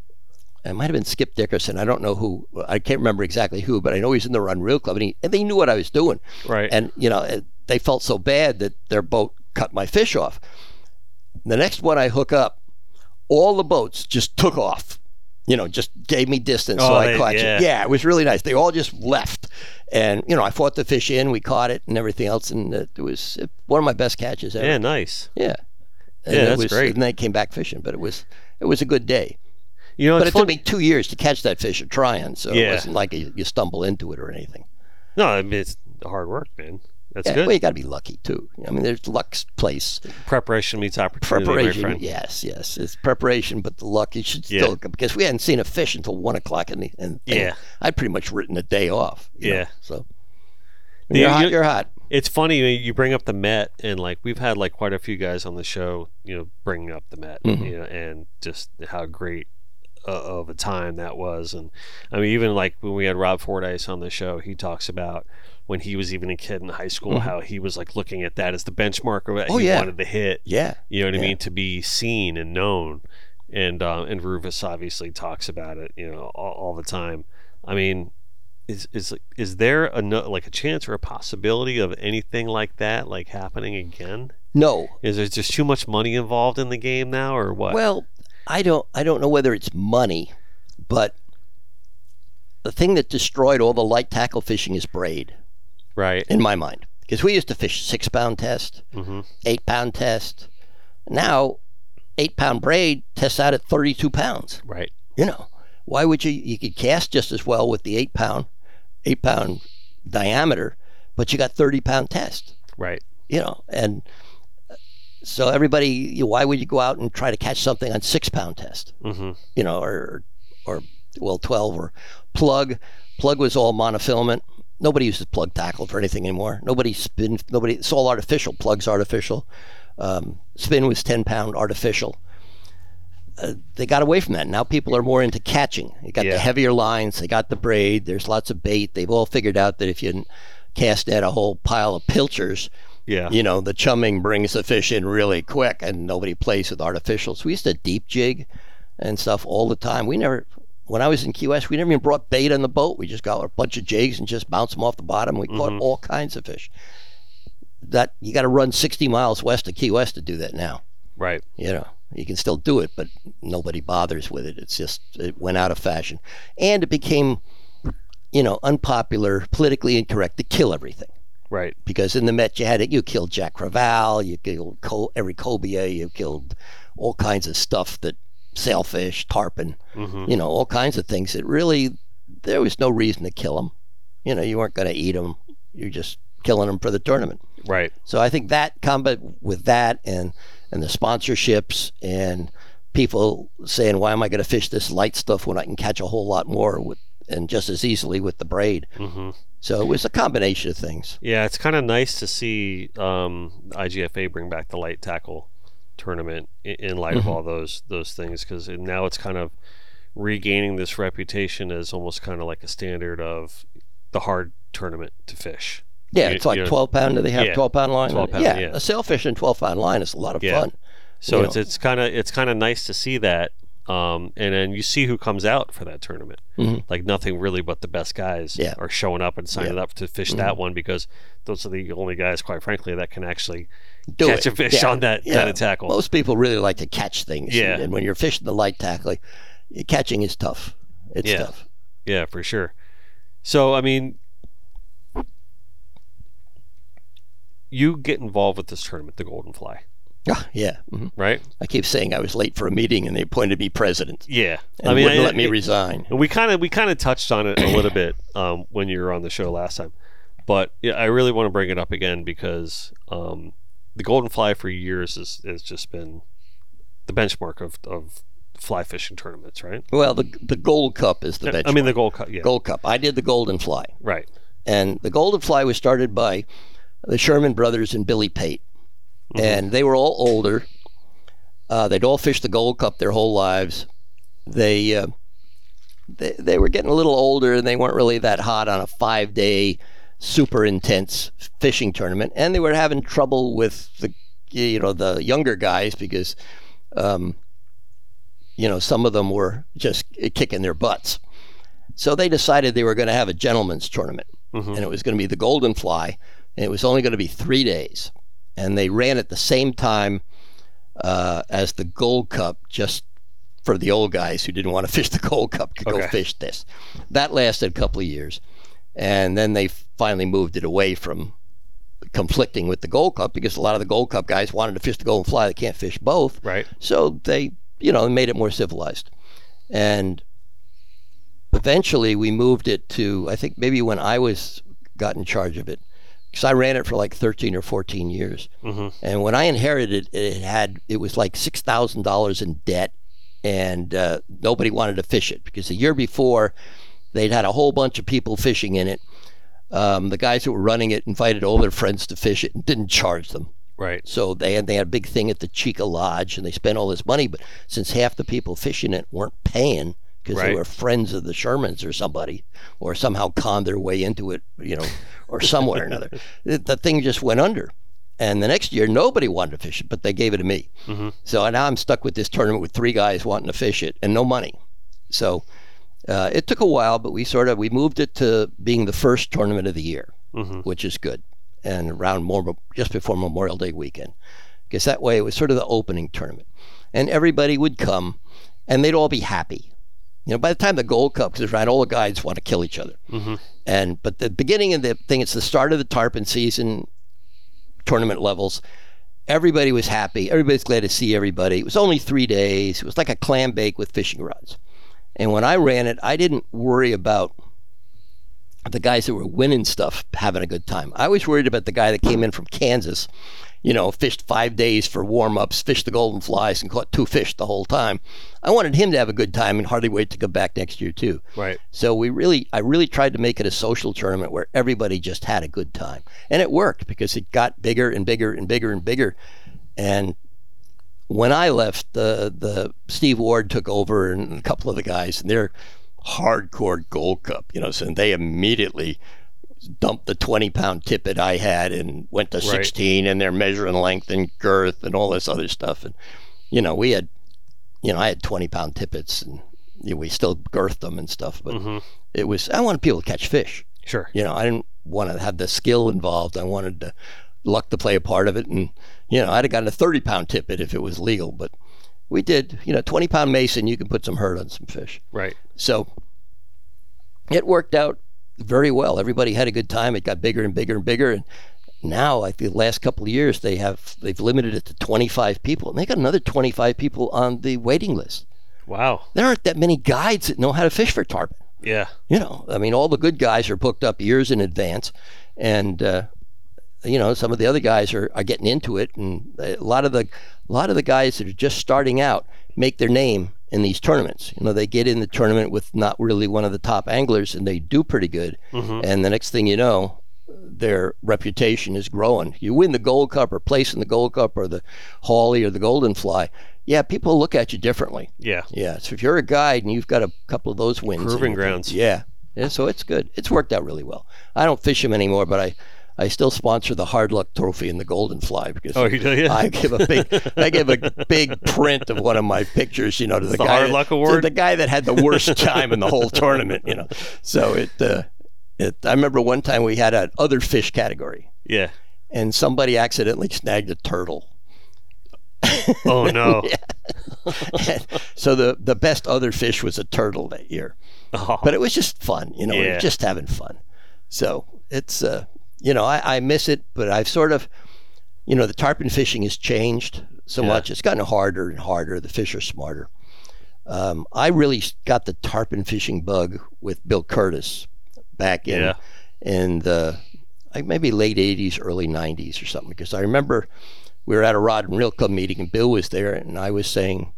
it might have been Skip Dickerson. I don't know who. I can't remember exactly who, but I know he's in the Run Real Club, and, he, and they knew what I was doing. Right. And you know, they felt so bad that their boat cut my fish off. The next one I hook up, all the boats just took off. You know, just gave me distance so Oh, I they- caught yeah. it. Yeah, it was really nice. They all just left, and you know, I fought the fish in. We caught it and everything else, and it was one of my best catches ever. yeah, nice. Yeah. And Yeah, that's was, great. And they came back fishing, but it was it was a good day. You know, But it fun. took me two years to catch that fish at trying, so it wasn't like you, you stumble into it or anything. No, I mean it's hard work, man. That's yeah, good. well, you got to be lucky too. I mean, there's luck's place. Preparation meets opportunity, Preparation, yes, yes, it's preparation, but the luck you should Yeah. still because we hadn't seen a fish until one o'clock in the and Yeah. I'd pretty much written a day off. you know, Yeah. so Yeah, you're hot, you- you're hot. It's funny you- bring up the Met, and like we've had like quite a few guys on the show, you know, bringing up the Met, Mhm. you know, and just how great uh, of a time that was. And I mean, even like when we had Rob Fordyce on the show, he talks about when he was even a kid in high school, Mhm. how he was like looking at that as the benchmark of what Oh, he yeah. wanted to hit. Yeah, You know what I mean? To be seen and known. And uh, and Rufus obviously talks about it, you know, all, all the time. I mean, is is is there a like a chance or a possibility of anything like that like happening again? no. Is there just too much money involved in the game now, or what? Well, I don't I don't know whether it's money, but the thing that destroyed all the light tackle fishing is braid, right. in my mind. Because we used to fish six pound test, hmm eight pound test. Now, eight pound braid tests out at 32 pounds. Right. You know, why would you? You could cast just as well with the eight pound, eight pound diameter, but you got 30 pound test. Right. You know, and so everybody, you why would you go out and try to catch something on six pound test? hmm you know, or or well, twelve or plug. Plug was all monofilament. Nobody uses plug tackle for anything anymore. Nobody spin. Nobody. It's all artificial. Plugs artificial. Um, spin was ten pound artificial. Uh, they got away from that. Now people are more into catching. They got Yeah. the heavier lines. They got the braid. There's lots of bait. They've all figured out that if you cast net a whole pile of pilchers, Yeah. you know, the chumming brings the fish in really quick and nobody plays with artificials. We used to deep jig and stuff all the time. We never, when I was in Key West, we never even brought bait on the boat. We just got a bunch of jigs and just bounced them off the bottom. We caught mm-hmm. all kinds of fish. That you got to run 60 miles west of Key West to do that now. Right. You know, you can still do it, but nobody bothers with it. It's just, it went out of fashion. And it became, you know, unpopular, politically incorrect to kill everything Right. because in the Met you had it. You killed Jack Crevalle, you killed Co- Eric Cobia, you killed all kinds of stuff that sailfish, tarpon, hmm you know, all kinds of things that really there was no reason to kill them. You know, you weren't going to eat them. You're just killing them for the tournament. Right. So I think that combat with that and and the sponsorships and people saying, "Why am I going to fish this light stuff when I can catch a whole lot more with and just as easily with the braid?" hmm So it was a combination of things. Yeah, it's kind of nice to see um, IGFA bring back the light tackle tournament in, light of Mhm. all those those things because now it's kind of regaining this reputation as almost kind of like a standard of the hard tournament to fish. Yeah, You- it's like 12 pound. Do they have yeah, 12 pound line? 12 pound, yeah, yeah. a sailfish and 12 pound line is a lot of Yeah. fun. So it's know. it's kind of it's kind of nice to see that, um, and then you see who comes out for that tournament. Mhm. Like nothing really but the best guys Yeah. are showing up and signing Yeah. up to fish Mhm. that one because those are the only guys, quite frankly, that can actually Do catch it. a fish Yeah. on that Yeah. kind of tackle. Most people really like to catch things. Yeah. And, and when you're fishing the light tackle, catching is tough. It's Yeah. tough. Yeah, for sure. So, I mean, you get involved with this tournament, the Golden Fly. Ah, yeah. mhm. right? I keep saying I was late for a meeting and they appointed me president. Yeah, And wouldn't let me it- resign. We kind of we kind of touched on it a little bit um, when you were on the show last time, but yeah, I really want to bring it up again because um, the golden fly for years has, has just been the benchmark of, of fly fishing tournaments, right? Well, the the Gold Cup is the benchmark. I mean the gold cup, yeah, Gold Cup. I did the Golden Fly, right, and the Golden Fly was started by the Sherman brothers and Billy Pate, and they were all older. Uh, they'd all fished the Gold Cup their whole lives. They, uh, they they were getting a little older, and they weren't really that hot on a five day, super intense fishing tournament, and they were having trouble with the you know the younger guys because. Um, you know, some of them were just kicking their butts. So they decided they were going to have a gentleman's tournament, and it was going to be the Golden Fly, and it was only going to be three days, and they ran at the same time uh, as the Gold Cup, just for the old guys who didn't want to fish the Gold Cup could Okay. go fish this. That lasted a couple of years, and then they finally moved it away from conflicting with the Gold Cup because a lot of the Gold Cup guys wanted to fish the Golden Fly. They can't fish both, right, so they, you know, made it more civilized. And eventually we moved it to, I think maybe when I was got in charge of it, because I ran it for like 13 or 14 years. hmm And when I inherited it, it had, it was like $6,000 in debt and uh, nobody wanted to fish it because the year before they'd had a whole bunch of people fishing in it. Um, the guys that were running it invited all their friends to fish it and didn't charge them. right, So they had they had a big thing at the Cheeca Lodge, and they spent all this money. But since half the people fishing it weren't paying because they were friends of the Shermans or somebody, or somehow conned their way into it, you know, or somewhere or another, the, thing just went under. And the next year, nobody wanted to fish it, but they gave it to me. So now I'm stuck with this tournament with three guys wanting to fish it and no money. So uh, it took a while, but we sort of we moved it to being the first tournament of the year, which is good, and around more just before Memorial Day weekend, because that way it was sort of the opening tournament, and everybody would come, and they'd all be happy. You know, by the time the Gold Cup is around, all the guys want to kill each other. Mm-hmm. And but the beginning of the thing, it's the start of the tarpon season, tournament levels. Everybody was happy. Everybody's glad to see everybody. It was only three days. It was like a clam bake with fishing rods. And when I ran it, I didn't worry about the guys that were winning stuff having a good time. I was worried about the guy that came in from Kansas, you know, fished five days for warm ups, fished the golden flies, and caught two fish the whole time. I wanted him to have a good time and hardly wait to come back next year too. right, So we really, I really tried to make it a social tournament where everybody just had a good time, and it worked because it got bigger and bigger and bigger and bigger. And when I left, the the Steve Ward took over and a couple of the guys, and they're hardcore Gold Cup, you know, so they immediately dumped the 20 pound tippet I had and went to 16 and they're measuring length and girth and all this other stuff. And, you know, we had, you know, I had 20 pound tippets and you know, we still girthed them and stuff, but mm-hmm. it was, I wanted people to catch fish. sure, You know, I didn't want to have the skill involved. I wanted to luck to play a part of it. And, you know, I'd have gotten a 30 pound tippet if it was legal, but we did, you know, 20 pound mason, you can put some hurt on some fish. right, So it worked out very well. Everybody had a good time. It got bigger and bigger and bigger. And now, like the last couple of years, they have they've limited it to 25 people, and they got another 25 people on the waiting list. wow, There aren't that many guides that know how to fish for tarpon. yeah, You know, I mean, all the good guys are booked up years in advance, and uh, you know, some of the other guys are, are getting into it, and a lot of the a lot of the guys that are just starting out make their name in these tournaments. You know, they get in the tournament with not really one of the top anglers, and they do pretty good, mm-hmm. and the next thing you know. Their reputation is growing. You win the Gold Cup, or place in the Gold Cup, or the Hawley, or the Golden Fly. Yeah, people look at you differently. yeah, Yeah, so if you're a guide and you've got a couple of those wins, Proving grounds. Yeah, yeah. So it's good. It's worked out really well. I don't fish them anymore, but I, I still sponsor the Hard Luck Trophy and the Golden Fly because Oh, you do, yeah? I give a big, I give a big print of one of my pictures, you know, to the, The guy, Hard that- Luck Award? the guy that had the worst time in the whole tournament, you know. So it, uh, it. I remember one time we had an other fish category, yeah. and somebody accidentally snagged a turtle. Oh no, so the the best other fish was a turtle that year. Oh, but it was just fun, you know, we were just having fun. So it's, uh, you know, I, I miss it, but I've sort of, you know, the tarpon fishing has changed so Yeah. much. It's gotten harder and harder. The fish are smarter. Um, I really got the tarpon fishing bug with Bill Curtis back in Yeah. in the like maybe late '80s, early '90s or something. Because I remember we were at a rod and reel club meeting and Bill was there, and I was saying,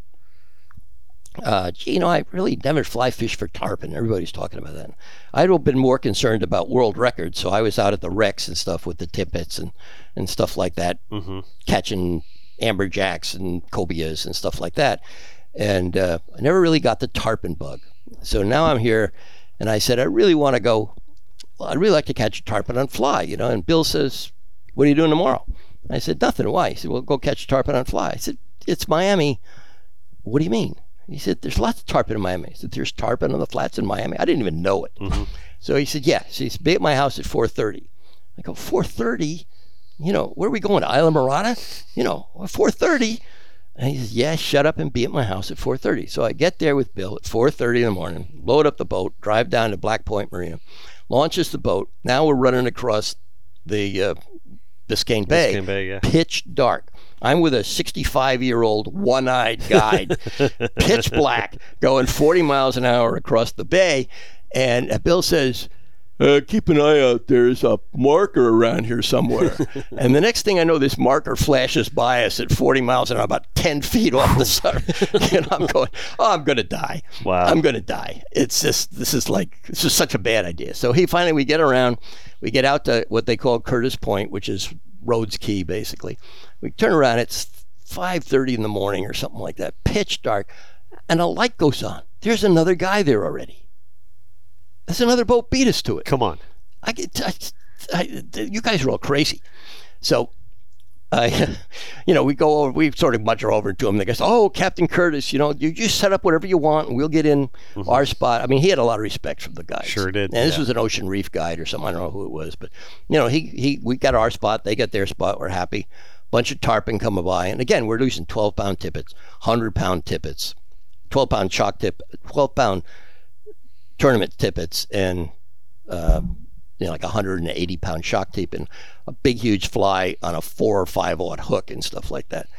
uh, gee, you know, I really never fly fish for tarpon. Everybody's talking about that. I'd have been more concerned about world records, so I was out at the wrecks and stuff with the tippets and, and stuff like that, Mm-hmm. catching amberjacks and cobias and stuff like that. And uh, I never really got the tarpon bug. So now I'm here, and I said, I really want to go. Well, I'd really like to catch a tarpon on fly, you know. And Bill says, What are you doing tomorrow? I said, Nothing. Why? He said, Well, go catch a tarpon on fly. I said, It's Miami. What do you mean? He said, There's lots of tarpon in Miami. He said, There's tarpon on the flats in Miami. I didn't even know it. So he said, Yeah. So he said, Be at my house at 4:30. I go, 4:30? You know, where are we going? Islamorada? You know, 4:30. And he says, Yeah, shut up and be at my house at 4:30. So I get there with Bill at 4:30 in the morning, load up the boat, drive down to Black Point Marina, launches the boat. Now we're running across the uh, Biscayne Bay Biscayne Bay, yeah. pitch dark. I'm with a 65 year old one eyed guide, pitch black, going 40 miles an hour across the bay. And uh, Bill says, uh, keep an eye out. There's a marker around here somewhere. and the next thing I know, this marker flashes by us at 40 miles an hour, about 10 feet off the side. and I'm going, oh, I'm going to die. Wow. I'm going to die. It's just, this is like, this is such a bad idea. So he finally, we get around, we get out to what they call Curtis Point, which is Rhodes Key, basically. We turn around, it's 5.30 in the morning or something like that, pitch dark, and a light goes on. There's another guy there already. There's another boat beat us to it. Come on. I get, I, I, you guys are all crazy. So, I, you know, we go over, we sort of mutter over to him. They go, "Oh, Captain Curtis, you know, you just set up whatever you want, and we'll get in our spot." I mean, he had a lot of respect from the guys. Mm-hmm. Sure did, And this yeah. was an Ocean Reef guide or something. I don't know who it was, but you know, he he we got our spot, they got their spot. We're happy. Bunch of tarpon coming by, and again, we're losing twelve pound tippets, hundred pound tippets, twelve pound chalk tip, twelve pound tournament tippets, and uh, you know, like a 180 pound shock tape and a big, huge fly on a four or five aught hook and stuff like that.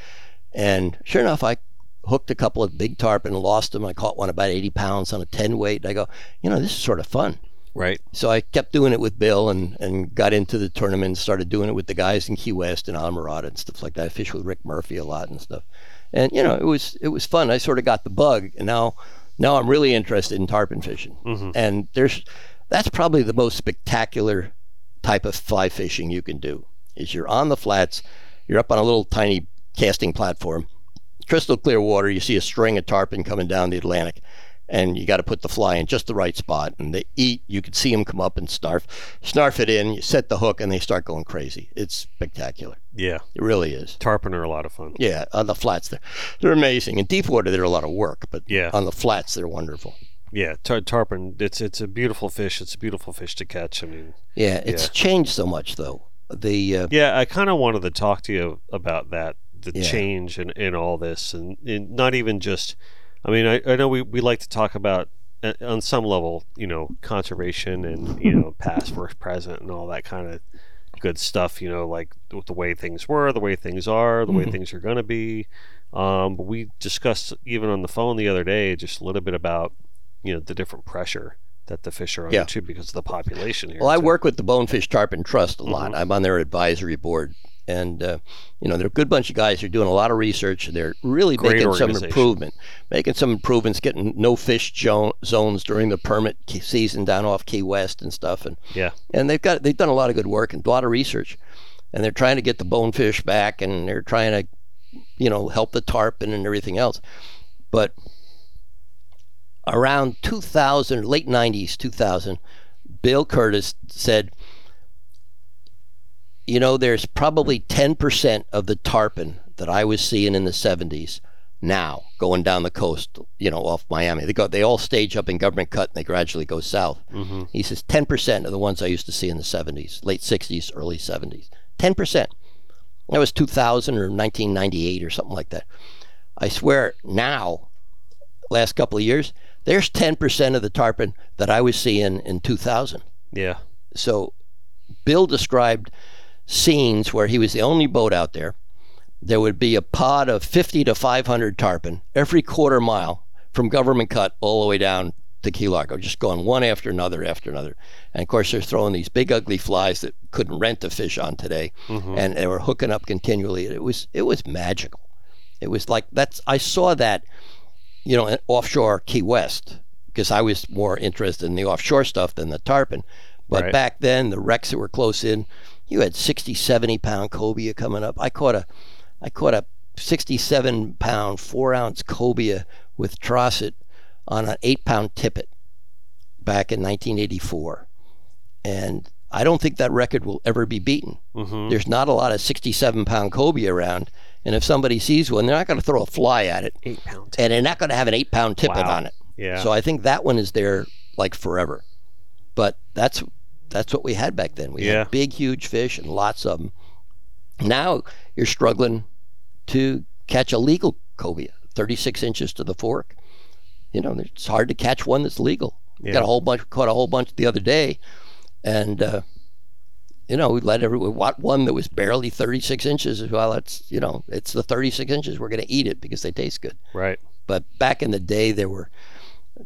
And sure enough, I hooked a couple of big tarpon, lost them. I caught one about 80 pounds on a 10 weight. I go, you know, this is sort of fun. Right. So I kept doing it with Bill and, and got into the tournament, and started doing it with the guys in Key West and Islamorada and stuff like that. I fished with Rick Murphy a lot and stuff. And you know, it was it was fun. I sort of got the bug and now now I'm really interested in tarpon fishing. Mm-hmm. And there's that's probably the most spectacular type of fly fishing you can do. Is you're on the flats, you're up on a little tiny casting platform, crystal clear water, you see a string of tarpon coming down the Atlantic and you got to put the fly in just the right spot. And they eat. You can see them come up and snarf, snarf it in. You set the hook, and they start going crazy. It's spectacular. Yeah. It really is. Tarpon are a lot of fun. Yeah, on the flats, they're they're amazing. In deep water, they're a lot of work, but Yeah. on the flats, they're wonderful. Yeah, tar- tarpon. It's it's a beautiful fish. It's a beautiful fish to catch. I mean, Yeah, it's Yeah. changed so much though. The uh, yeah, I kind of wanted to talk to you about that, the Yeah. change in, in all this, and, and not even just. I mean, I, I know we, we like to talk about uh, on some level, you know, conservation and you know, past versus present and all that kind of good stuff. You know, like the the way things were, the way things are, the way Mhm. things are going to be. Um, but we discussed even on the phone the other day just a little bit about you know the different pressure that the fish are under Yeah. too because of the population here. well, I too. work with the Bonefish Tarpon Trust a lot. Mhm. I'm on their advisory board, and uh, you know they're a good bunch of guys. They're doing a lot of research. They're really Great making some improvement, making some improvements, getting no fish jo- zones during the permit season down off Key West and stuff, and Yeah. and they've got they've done a lot of good work and a lot of research, and they're trying to get the bonefish back, and they're trying to, you know, help the tarpon and everything else, but around 2000, late 90s, 2000, Bill Curtis said, you know, there's probably 10% of the tarpon that I was seeing in the 70s now going down the coast, you know, off Miami. They go, they all stage up in Government Cut and they gradually go south. hmm He says 10% of the ones I used to see in the 70s, late 60s, early 70s. 10%. That was 2000 or 1998 or something like that. I swear now, last couple of years, there's 10% of the tarpon that I was seeing in 2000. Yeah. So Bill described scenes where he was the only boat out there. There would be a pod of 50 to 500 tarpon every quarter mile from Government Cut all the way down to Key Largo, just going one after another after another. And of course, they're throwing these big ugly flies that couldn't rent a fish on today, mm-hmm. and they were hooking up continually. It was it was magical. It was like that's I saw that, you know, in offshore Key West because I was more interested in the offshore stuff than the tarpon. But Right. back then, the wrecks that were close in, you had 60, 70 pound cobia coming up. I caught a, I caught a 67 pound, four ounce cobia with Trosset on an eight pound tippet back in 1984. And I don't think that record will ever be beaten. Mm-hmm. There's not a lot of 67 pound cobia around. And if somebody sees one, they're not going to throw a fly at it. Eight pound. And they're not going to have an eight pound tippet Wow. on it. Yeah. So I think that one is there like forever. But that's that's what we had back then. We Yeah. had big, huge fish and lots of them. Now you're struggling to catch a legal cobia, 36 inches to the fork. You know, it's hard to catch one that's legal. Yeah. Got a whole bunch, caught a whole bunch the other day, and uh, you know, we let everyone want one that was barely 36 inches. Well, it's you know, it's the 36 inches. We're going to eat it because they taste good. right. But back in the day, there were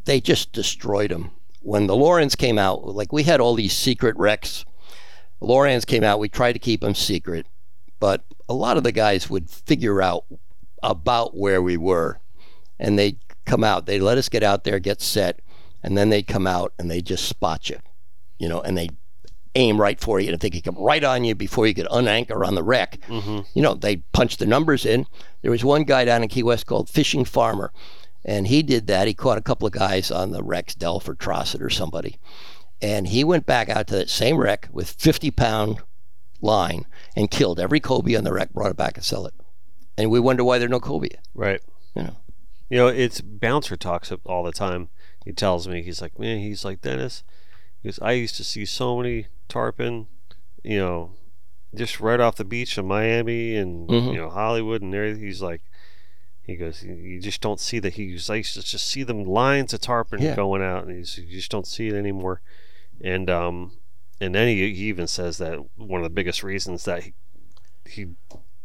they just destroyed them. When the Loran came out, like we had all these secret wrecks. Loran came out. We tried to keep them secret, but a lot of the guys would figure out about where we were, and they'd come out. They'd let us get out there, get set, and then they'd come out and they just spot you, you know, and they aim right for you. And if they could come right on you before you could unanchor on the wreck, mm-hmm. you know, they'd punch the numbers in. There was one guy down in Key West called Fishing Farmer, and he did that. He caught a couple of guys on the Rex Delph or Trosset or somebody, and he went back out to that same wreck with 50 pound line and killed every cobia on the wreck, brought it back and sell it. And we wonder why there are no cobia. Right. You know. You know, it's Bouncer talks all the time. He tells me he's like, man, he's like Dennis. Goes, I used to see so many tarpon, you know, just right off the beach in Miami and Mhm. you know Hollywood and everything. He's like, he goes, you- just don't see that. He goes, I used to just see them lines of tarpon Yeah. going out, and he's, you just don't see it anymore. And um, and then he, he even says that one of the biggest reasons that he he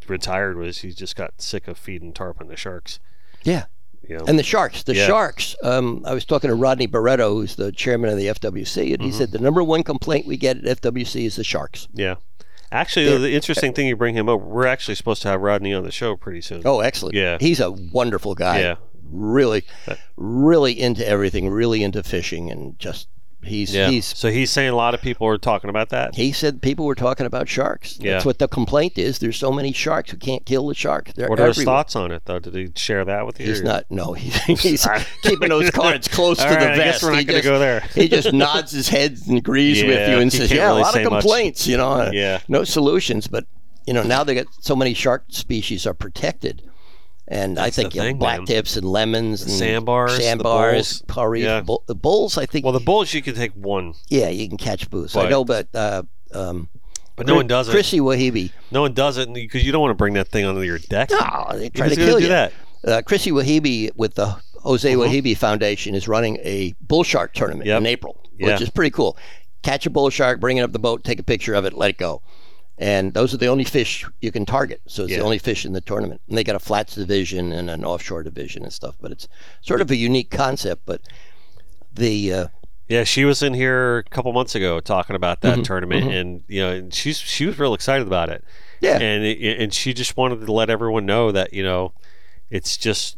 retired was he just got sick of feeding tarpon to sharks. Yeah. You know? And the Sharks, the Yeah. Sharks. Um, I was talking to Rodney Barreto, who's the chairman of the FWC, and he Mm-hmm. said the number one complaint we get at FWC is the Sharks. Yeah. Actually, the interesting thing you bring him up, we're actually supposed to have Rodney on the show pretty soon. Oh, excellent. Yeah. He's a wonderful guy. Yeah. Really, uh, really into everything, really into fishing, and just he's yeah. he's so he's saying a lot of people are talking about that. he said people were talking about sharks. Yeah. That's what the complaint is. There's so many sharks who can't kill the shark. They're What are his thoughts on it, though? Did he share that with you? He's not. No, he's, he's keeping those cards close All to right, the I vest. guess we're not he going to just, go there. he just nods his head and agrees with you and says, "Yeah, really a lot say of much. complaints. You know, uh, Yeah. no solutions." But you know, now they got so many shark species are protected, and I That's the think you know, thing, man. blacktips and lemons and sandbars, sandbars, bulls. curry, Yeah. bull, the bulls. I think, Well, the bulls you can take one, yeah, you can catch booze. I know, but uh, um, but no one does it. Chrissy Wejebe. No one does it because you don't want to bring that thing onto your deck. No, they try to kill do you. that? Uh, Chrissy Wejebe with the Jose Wejebe Foundation is running a bull shark tournament Uh-huh. Yep. in April, Yeah. which is pretty cool. Catch a bull shark, bring it up the boat, take a picture of it, let it go. And those are the only fish you can target. So it's Yeah. the only fish in the tournament. And they got a flats division and an offshore division and stuff. But it's sort of a unique concept. But the uh, Yeah, she was in here a couple months ago talking about that Mm-hmm. tournament, and you know, and she's she was real excited about it. Yeah. and it, and she just wanted to let everyone know that you know, it's just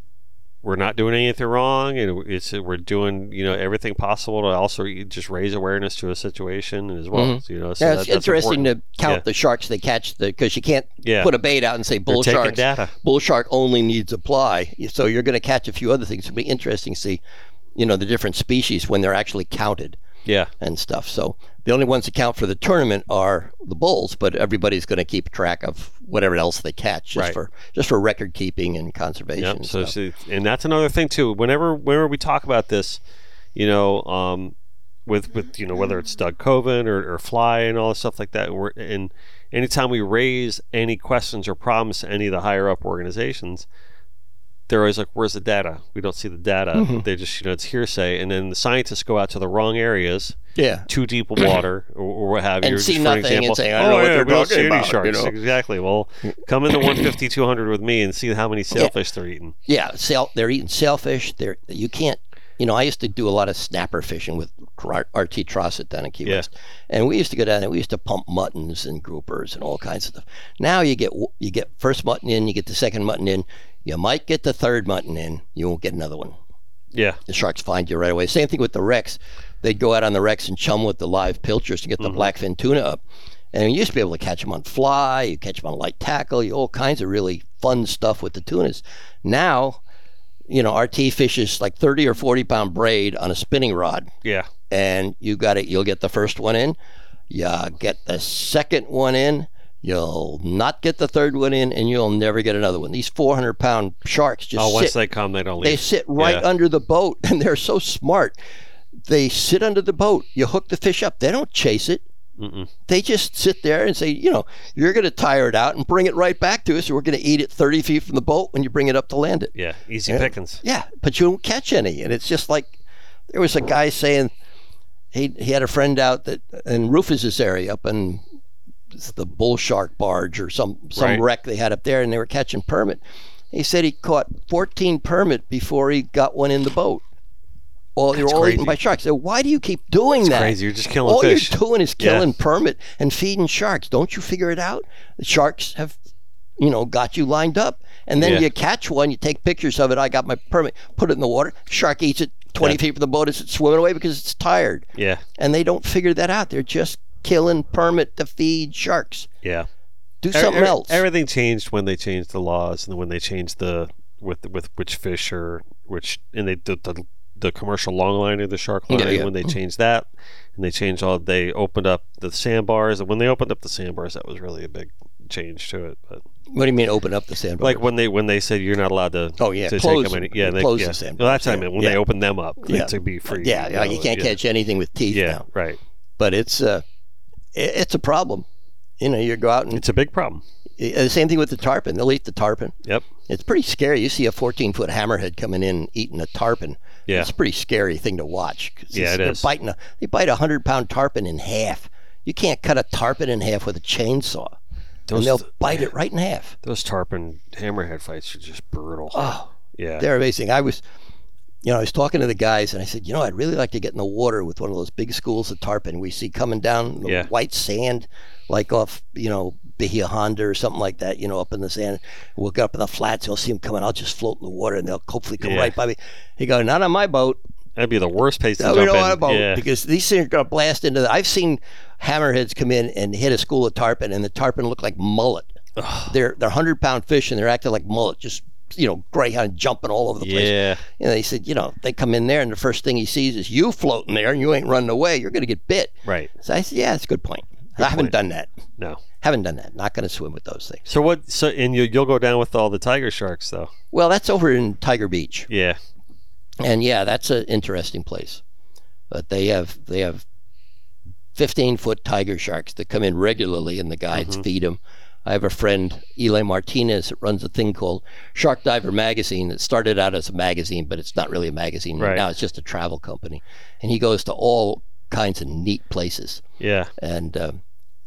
we're not doing anything wrong, and it's uh, we're doing you know everything possible to also just raise awareness to a situation as well. Mm-hmm. You know, so yeah, that- it's that's interesting important. to count Yeah. the sharks they catch because you can't Yeah. put a bait out and say bull sharks. Bull shark only needs apply. So you're going to catch a few other things. It'll be interesting to see, you know, the different species when they're actually counted Yeah, and stuff. So the only ones that count for the tournament are the bulls, but everybody's going to keep track of whatever else they catch just Right. for just for record keeping and conservation. Yep. and So, and that's another thing too. Whenever whenever we talk about this, you know, um, with with you know whether it's Doug Coven or, or Fly and all the stuff like that, we're, and anytime we raise any questions or problems to any of the higher up organizations, they're always like, "Where's the data? We don't see the data." Mm-hmm. They just, you know, it's hearsay, and then the scientists go out to the wrong areas, Yeah. too deep of water, or, or what have you. And see nothing and example, say, "I don't "Oh know what yeah, they're we don't talking see any about," you know? Exactly. Well, come in the 150, 200 with me and see how many sailfish they're eating. Yeah, sail, they're eating sailfish. They're you can't. You know, I used to do a lot of snapper fishing with RT Trosset down in Key Yeah. West, and we used to go down and we used to pump muttons and groupers and all kinds of stuff. Now you get you get first mutton in, you get the second mutton in, you might get the third mutton in, you won't get another one. Yeah. The sharks find you right away. Same thing with the wrecks. They'd go out on the wrecks and chum with the live pilchers to get the mm-hmm. blackfin tuna up. And you used to be able to catch them on fly, you catch them on light tackle, you all kinds of really fun stuff with the tunas. Now, you know, RT fishes like 30 or 40 pound braid on a spinning rod, Yeah. and you got it. You'll get the first one in, you get the second one in, you'll not get the third one in, and you'll never get another one. These 400 pound sharks just Oh, once sit they come, they don't leave. they sit right Yeah. under the boat, and they're so smart. They sit under the boat. You hook the fish up. They don't chase it. Mm-mm. They just sit there and say, you know, you're going to tire it out and bring it right back to us. We're going to eat it 30 feet from the boat when you bring it up to land it. Yeah. Easy Yeah. pickings. Yeah, but you don't catch any. And it's just like there was a guy saying he he had a friend out that in Rufus's area up in the bull shark barge or some some Right. wreck they had up there, and they were catching permit. He said he caught 14 permit before he got one in the boat. Well, they were That's all eaten by sharks. So why do you keep doing It's that? crazy. You're just killing all fish. you're doing is Yeah. killing permit and feeding sharks. Don't you figure it out? The sharks have, you know, got you lined up, and then Yeah. you catch one. You take pictures of it. I got my permit. Put it in the water. Shark eats it 20 Yeah. feet from the boat as it's swimming away because it's tired, Yeah. and they don't figure that out. They're just killing permit to feed sharks. Yeah. Do something e- else. Everything changed when they changed the laws and when they changed the with with which fish or which and they did the the commercial long line or the shark line Yeah, yeah. when they changed that and they changed all they opened up the sandbars and when they opened up the sandbars that was really a big change to it but what do you mean? Open up the sandbar? like when they when they said you're not allowed to Oh, yeah, to close take them any, yeah they, Close yeah. the sandbars, well, that's what I yeah, mean when yeah. they opened them up Yeah. to be free yeah, yeah, know, you can't yeah. catch anything with teeth yeah now. right But it's uh, it's a problem. You know, you go out and it's a big problem Uh, The same thing with the tarpon. They'll eat the tarpon. yep It's pretty scary. You see a 14 foot hammerhead coming in eating a tarpon. Yeah. It's a pretty scary thing to watch. Yeah, it they're is. Biting a, they bite a 100 pound tarpon in half. You can't cut a tarpon in half with a chainsaw. Those- and they'll bite it right in half. those tarpon hammerhead fights are just brutal Oh, yeah they're amazing. I was, you know, I was talking to the guys and I said, you know, I'd really like to get in the water with one of those big schools of tarpon we see coming down the Yeah. white sand, like off, you know, Bahia Honda or something like that, you know, up in the sand. We'll get up in the flats, you'll see them coming. I'll just float in the water and they'll hopefully come Yeah. right by me. He go, not on my boat. That'd be the worst place to No, jump in. yeah. because these things are going to blast into the. I've seen hammerheads come in and hit a school of tarpon, and the tarpon look like mullet. They're they're hundred pound fish and they're acting like mullet, just you know, greyhound jumping all over the place. yeah. And they said, you know, they come in there and the first thing he sees is you floating there and you ain't running away. You're going to get bit. Right. So I said, yeah, that's a good point. I haven't point. done that. No. Haven't done that. Not going to swim with those things. So what? So and you you'll go down with all the tiger sharks though. Well, that's over in Tiger Beach, Yeah. and yeah, that's an interesting place. But they have they have 15 foot tiger sharks that come in regularly, and the guides Mm-hmm. feed them. I have a friend, Eli Martinez, that runs a thing called Shark Diver Magazine. That started out as a magazine, but it's not really a magazine Right. now. It's just a travel company, and he goes to all kinds of neat places. Yeah. And um,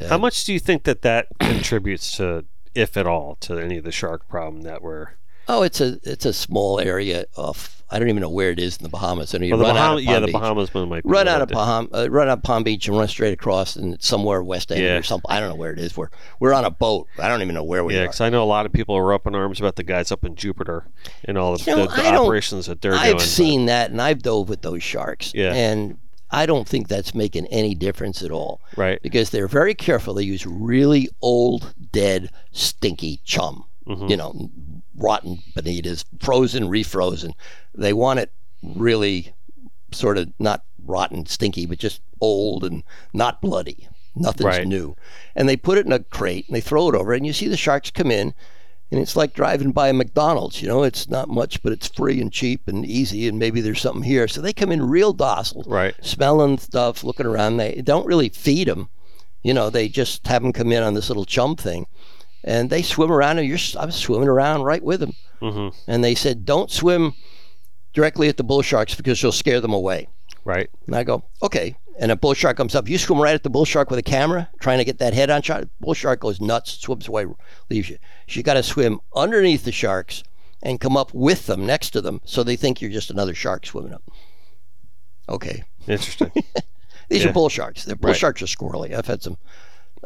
How much do you think that that contributes to, if at all, to any of the shark problem that we're? oh, it's a it's a small area of I don't even know where it is in the Bahamas. I know you Well, run out Bahamas, of Palm yeah, the Bahamas one might be run out of Palm, uh, run out of Palm Beach and run straight across and somewhere West End Yeah. or something. I don't know where it is. We're we're on a boat. I don't even know where we Yeah, are. Yeah, because I know a lot of people are up in arms about the guys up in Jupiter and all the, You know, the, the operations that they're doing. I've doing. but- seen that and I've dove with those sharks. Yeah. And I don't think that's making any difference at all. Right. Because they're very careful. They use really old, dead, stinky chum. Mm-hmm. You know, rotten bonitas, frozen, refrozen. They want it really sort of not rotten, stinky, but just old and not bloody. Nothing's Right. new. And they put it in a crate and they throw it over, and you see the sharks come in, and it's like driving by a McDonald's. You know, it's not much, but it's free and cheap and easy, and maybe there's something here. So they come in real docile, Right. smelling stuff, looking around. They don't really feed them. You know, they just have them come in on this little chum thing. And they swim around, and you're I'm swimming around right with them. Mm-hmm. And they said, don't swim directly at the bull sharks because you'll scare them away. Right. And I go, okay. And a bull shark comes up. You swim right at the bull shark with a camera, trying to get that head on shot. Bull shark goes nuts, swims away, leaves you. So you got to swim underneath the sharks and come up with them, next to them, so they think you're just another shark swimming up. Okay. Interesting. These Yeah. are bull sharks. The bull Right. sharks are squirrely. I've had some.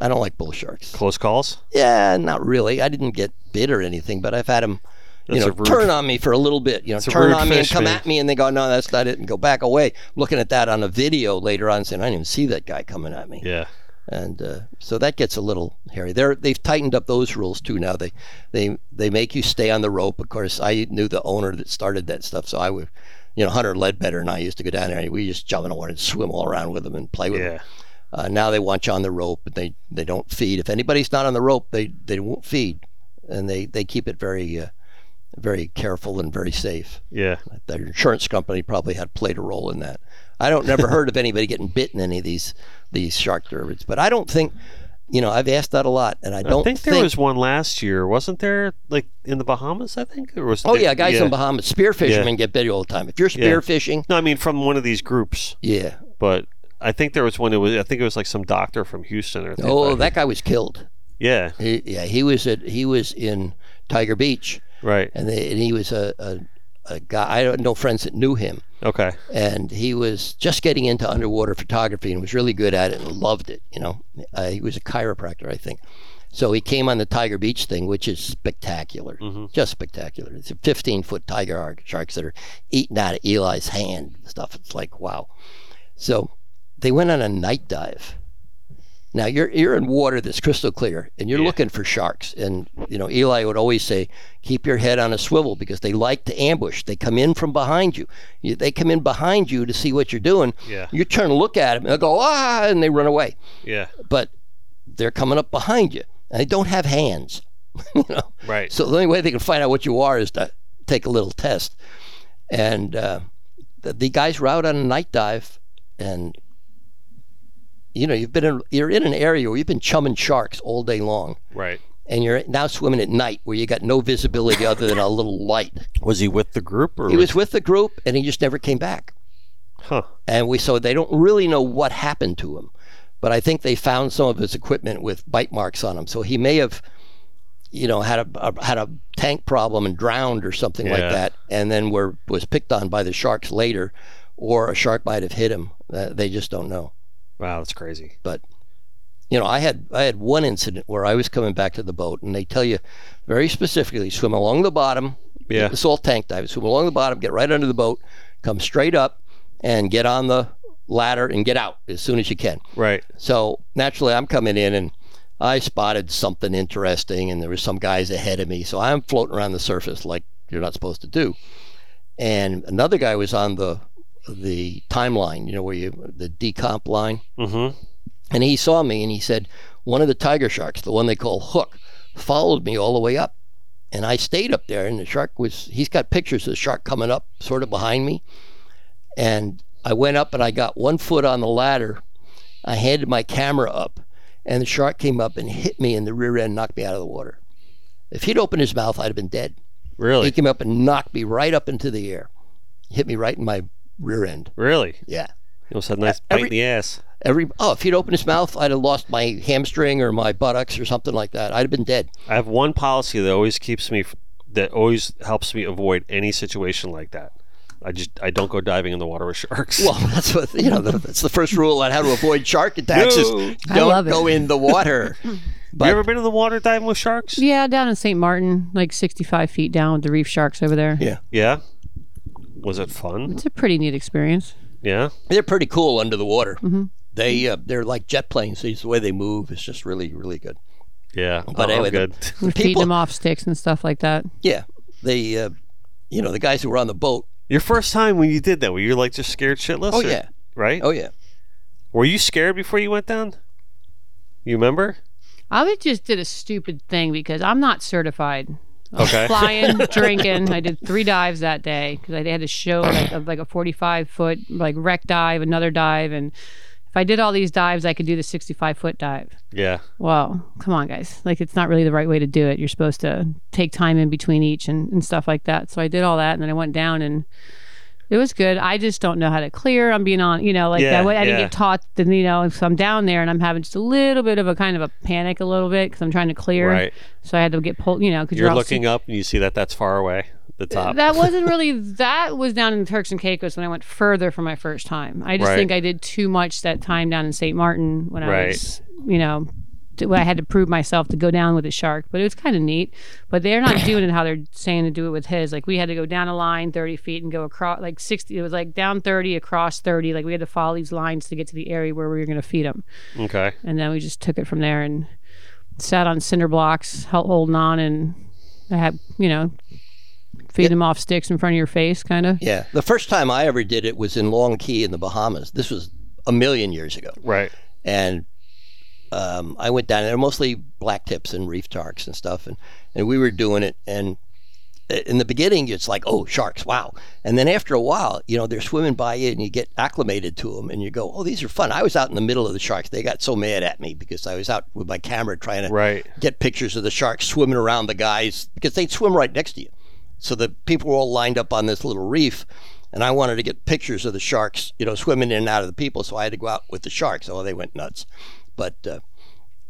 I don't like bull sharks. Close calls. Yeah, not really. I didn't get bit or anything, but I've had them, you That's know, rude- turn on me for a little bit. You know, turn on me and come man. at me, and they go, "No, that's not it," and go back away. Looking at that on a video later on, saying, "I didn't even see that guy coming at me." Yeah. and uh, so that gets a little hairy. They're they've tightened up those rules too now. They they they make you stay on the rope. Of course, I knew the owner that started that stuff, so I would, you know, Hunter Ledbetter and I used to go down there and we just jump in the water and swim all around with them and play with them. Yeah. Uh, now they want you on the rope, but they they don't feed. If anybody's not on the rope, they they won't feed, and they they keep it very. Uh, very careful and very safe. Yeah. Their insurance company probably had played a role in that. I don't never heard of anybody getting bit in any of these these shark derbies, but I don't think, you know, I've asked that a lot, and I I don't think there was one last year, wasn't there? Like in the Bahamas, I think. Or was Oh there- yeah, guys yeah. in Bahamas, spear fishermen get bit all the time. If you're spear Yeah. fishing, No, I mean from one of these groups. yeah. But I think there was one. It was. I think it was like some doctor from Houston or. Oh, that guy was killed. Yeah. He, yeah, he was at he was in Tiger Beach, Right. and, they, and he was a, a a guy. I don't know friends that knew him, Okay. and he was just getting into underwater photography and was really good at it and loved it. You know, uh, he was a chiropractor, I think. So he came on the Tiger Beach thing, which is spectacular, just spectacular. It's a 15 foot tiger sharks that are eating out of Eli's hand and stuff. It's like wow. So they went on a night dive. Now you're you're in water that's crystal clear, and you're Yeah. looking for sharks. And you know Eli would always say, "Keep your head on a swivel because they like to ambush. They come in from behind you. you they come in behind you to see what you're doing. Yeah. You turn to look at them, and they go ah, and they run away. Yeah. But they're coming up behind you, and they don't have hands. you know, Right. so the only way they can find out what you are is to take a little test. And uh, the, the guys were out on a night dive, and you know you've been in, you're in an area where you've been chumming sharks all day long, right. and you're now swimming at night where you got no visibility other than a little light. Was he with the group or? He was with the group, and he just never came back. Huh. And we so they don't really know what happened to him, but I think they found some of his equipment with bite marks on him. So he may have, you know, had a, a had a tank problem and drowned or something like that, and then were was picked on by the sharks later, or a shark might have hit him. Uh, they just don't know. Wow, that's crazy. But you know, I had I had one incident where I was coming back to the boat, and they tell you very specifically swim along the bottom. Yeah. The salt tank dive. Swim along the bottom, get right under the boat, come straight up, and get on the ladder and get out as soon as you can. Right. So naturally, I'm coming in and I spotted something interesting, and there was some guys ahead of me. So I'm floating around the surface like you're not supposed to do. And another guy was on the the timeline, you know, where you the decomp line. Mm-hmm. And he saw me and he said, one of the tiger sharks, the one they call Hook, followed me all the way up. And I stayed up there and the shark was, he's got pictures of the shark coming up sort of behind me. And I went up and I got one foot on the ladder. I handed my camera up and the shark came up and hit me in the rear end, knocked me out of the water. If he'd opened his mouth, I'd have been dead. Really? He came up and knocked me right up into the air, hit me right in my rear end. really? Yeah. It was a nice bite in the ass. Every oh, if he'd opened his mouth, I'd have lost my hamstring or my buttocks or something like that. I'd have been dead. I have one policy that always keeps me, that always helps me avoid any situation like that. I just I don't go diving in the water with sharks. Well, that's what you know. the- That's the first rule on how to avoid shark attacks: No. is I don't love it. go in the water. you ever been in the water diving with sharks? Yeah, down in St. Martin, like 65 feet down with the reef sharks over there. Yeah. Yeah. Was it fun? It's a pretty neat experience. Yeah. They're pretty cool under the water. Mhm. They uh, they're like jet planes. These the way they move is just really really good. Yeah. But oh, anyway, the- good. We feed People- them off sticks and stuff like that. Yeah, they uh, you know the guys who were on the boat. Your first time when you did that, were you like just scared shitless? Oh or- yeah, Right? oh yeah. Were you scared before you went down? You remember? I just did a stupid thing because I'm not certified. Okay. Flying, drinking. I did three dives that day because I had to show like a, like a 45 foot like wreck dive, another dive, and if I did all these dives, I could do the 65 foot dive. Yeah. Well, come on, guys. Like, it's not really the right way to do it. You're supposed to take time in between each and, and stuff like that. So I did all that, and then I went down, and it was good. I just don't know how to clear. I'm being on, you know, like Yeah, I, I didn't yeah. get taught. Then you know, so I'm down there, and I'm having just a little bit of a kind of a panic, a little bit, because I'm trying to clear. Right. So I had to get pulled, you know, because You're all looking up and you see that that's far away. The top. that wasn't really that was down in Turks and Caicos when I went further for my first time. I just Right. think I did too much that time down in St. Martin when I Right. was, you know, to, I had to prove myself to go down with a shark. But it was kind of neat. But they're not doing it how they're saying to do it with his. Like we had to go down a line thirty feet and go across like sixty. It was like down thirty across thirty. Like we had to follow these lines to get to the area where we were going to feed them. okay. And then we just took it from there and sat on cinder blocks, holding on, and I had you know. Feed them off sticks in front of your face, kind of. Yeah. The first time I ever did it was in Long Key in the Bahamas. This was a million years ago. Right. and um, I went down there, mostly black tips and reef sharks and stuff, and, and we were doing it. And in the beginning, it's like, oh, sharks, wow. And then after a while, you know, they're swimming by you, and you get acclimated to them, and you go, oh, these are fun. I was out in the middle of the sharks. They got so mad at me because I was out with my camera trying to Right. get pictures of the sharks swimming around the guys because they'd swim right next to you. So the people were all lined up on this little reef, and I wanted to get pictures of the sharks, you know, swimming in and out of the people. So I had to go out with the sharks. Oh, they went nuts. But uh,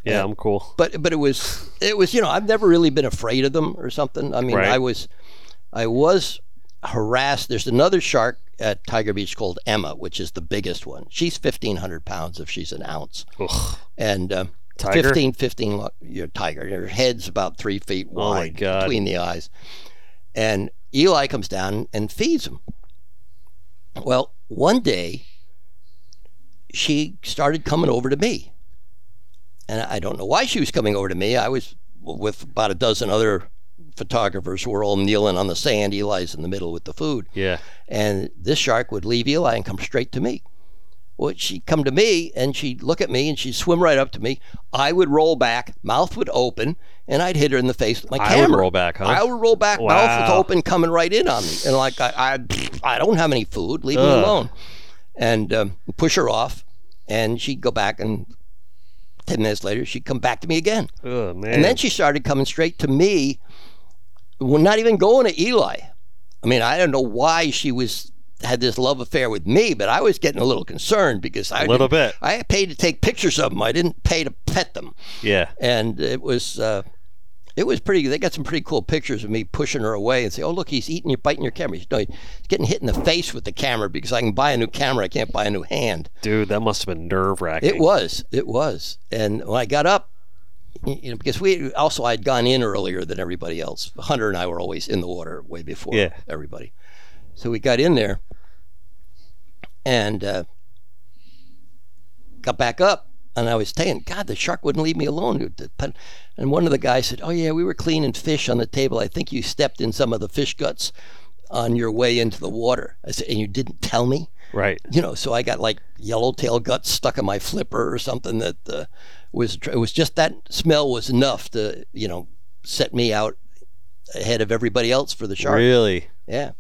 Yeah, I'm cool. but but it was it was you know I've never really been afraid of them or something. I mean Right. I was I was harassed. There's another shark at Tiger Beach called Emma, which is the biggest one. She's 1,500 pounds if she's an ounce, Ugh. and uh, Tiger? 15, 15 lo- your tiger. Her head's about three feet Oh, wide God. between the eyes, and Eli comes down and feeds him. Well, one day she started coming over to me. And I don't know why she was coming over to me. I was with about a dozen other photographers who were all kneeling on the sand. Eli's in the middle with the food. Yeah. And this shark would leave Eli and come straight to me. Well, she'd come to me and she'd look at me and she'd swim right up to me. I would roll back, mouth would open, and I'd hit her in the face with my I camera. would roll back, huh? I would roll back, mouth was open, coming right in on me. And like, I, I, I don't have any food, leave me alone. And um, push her off, and she'd go back, and 10 minutes later, she'd come back to me again. Oh man. And then she started coming straight to me, well, not even going to Eli. I mean, I don't know why she was had this love affair with me, but I was getting a little concerned because I a little bit. I paid to take pictures of them. I didn't pay to pet them, Yeah. and it was uh, it was pretty. They got some pretty cool pictures of me pushing her away and say, "Oh, look, he's eating you, biting your camera. He's, no, he's getting hit in the face with the camera because I can buy a new camera. I can't buy a new hand." Dude, that must have been nerve wracking. It was. It was. And when I got up, you know, because we also I'd gone in earlier than everybody else. Hunter and I were always in the water way before Yeah. everybody. So we got in there and uh, got back up. And I was saying, God, the shark wouldn't leave me alone. And one of the guys said, Oh, yeah, we were cleaning fish on the table. I think you stepped in some of the fish guts on your way into the water. I said, And you didn't tell me? Right. you know, so I got like yellowtail guts stuck in my flipper or something that uh, was it was just that smell was enough to you know set me out ahead of everybody else for the shark. Really? Yeah.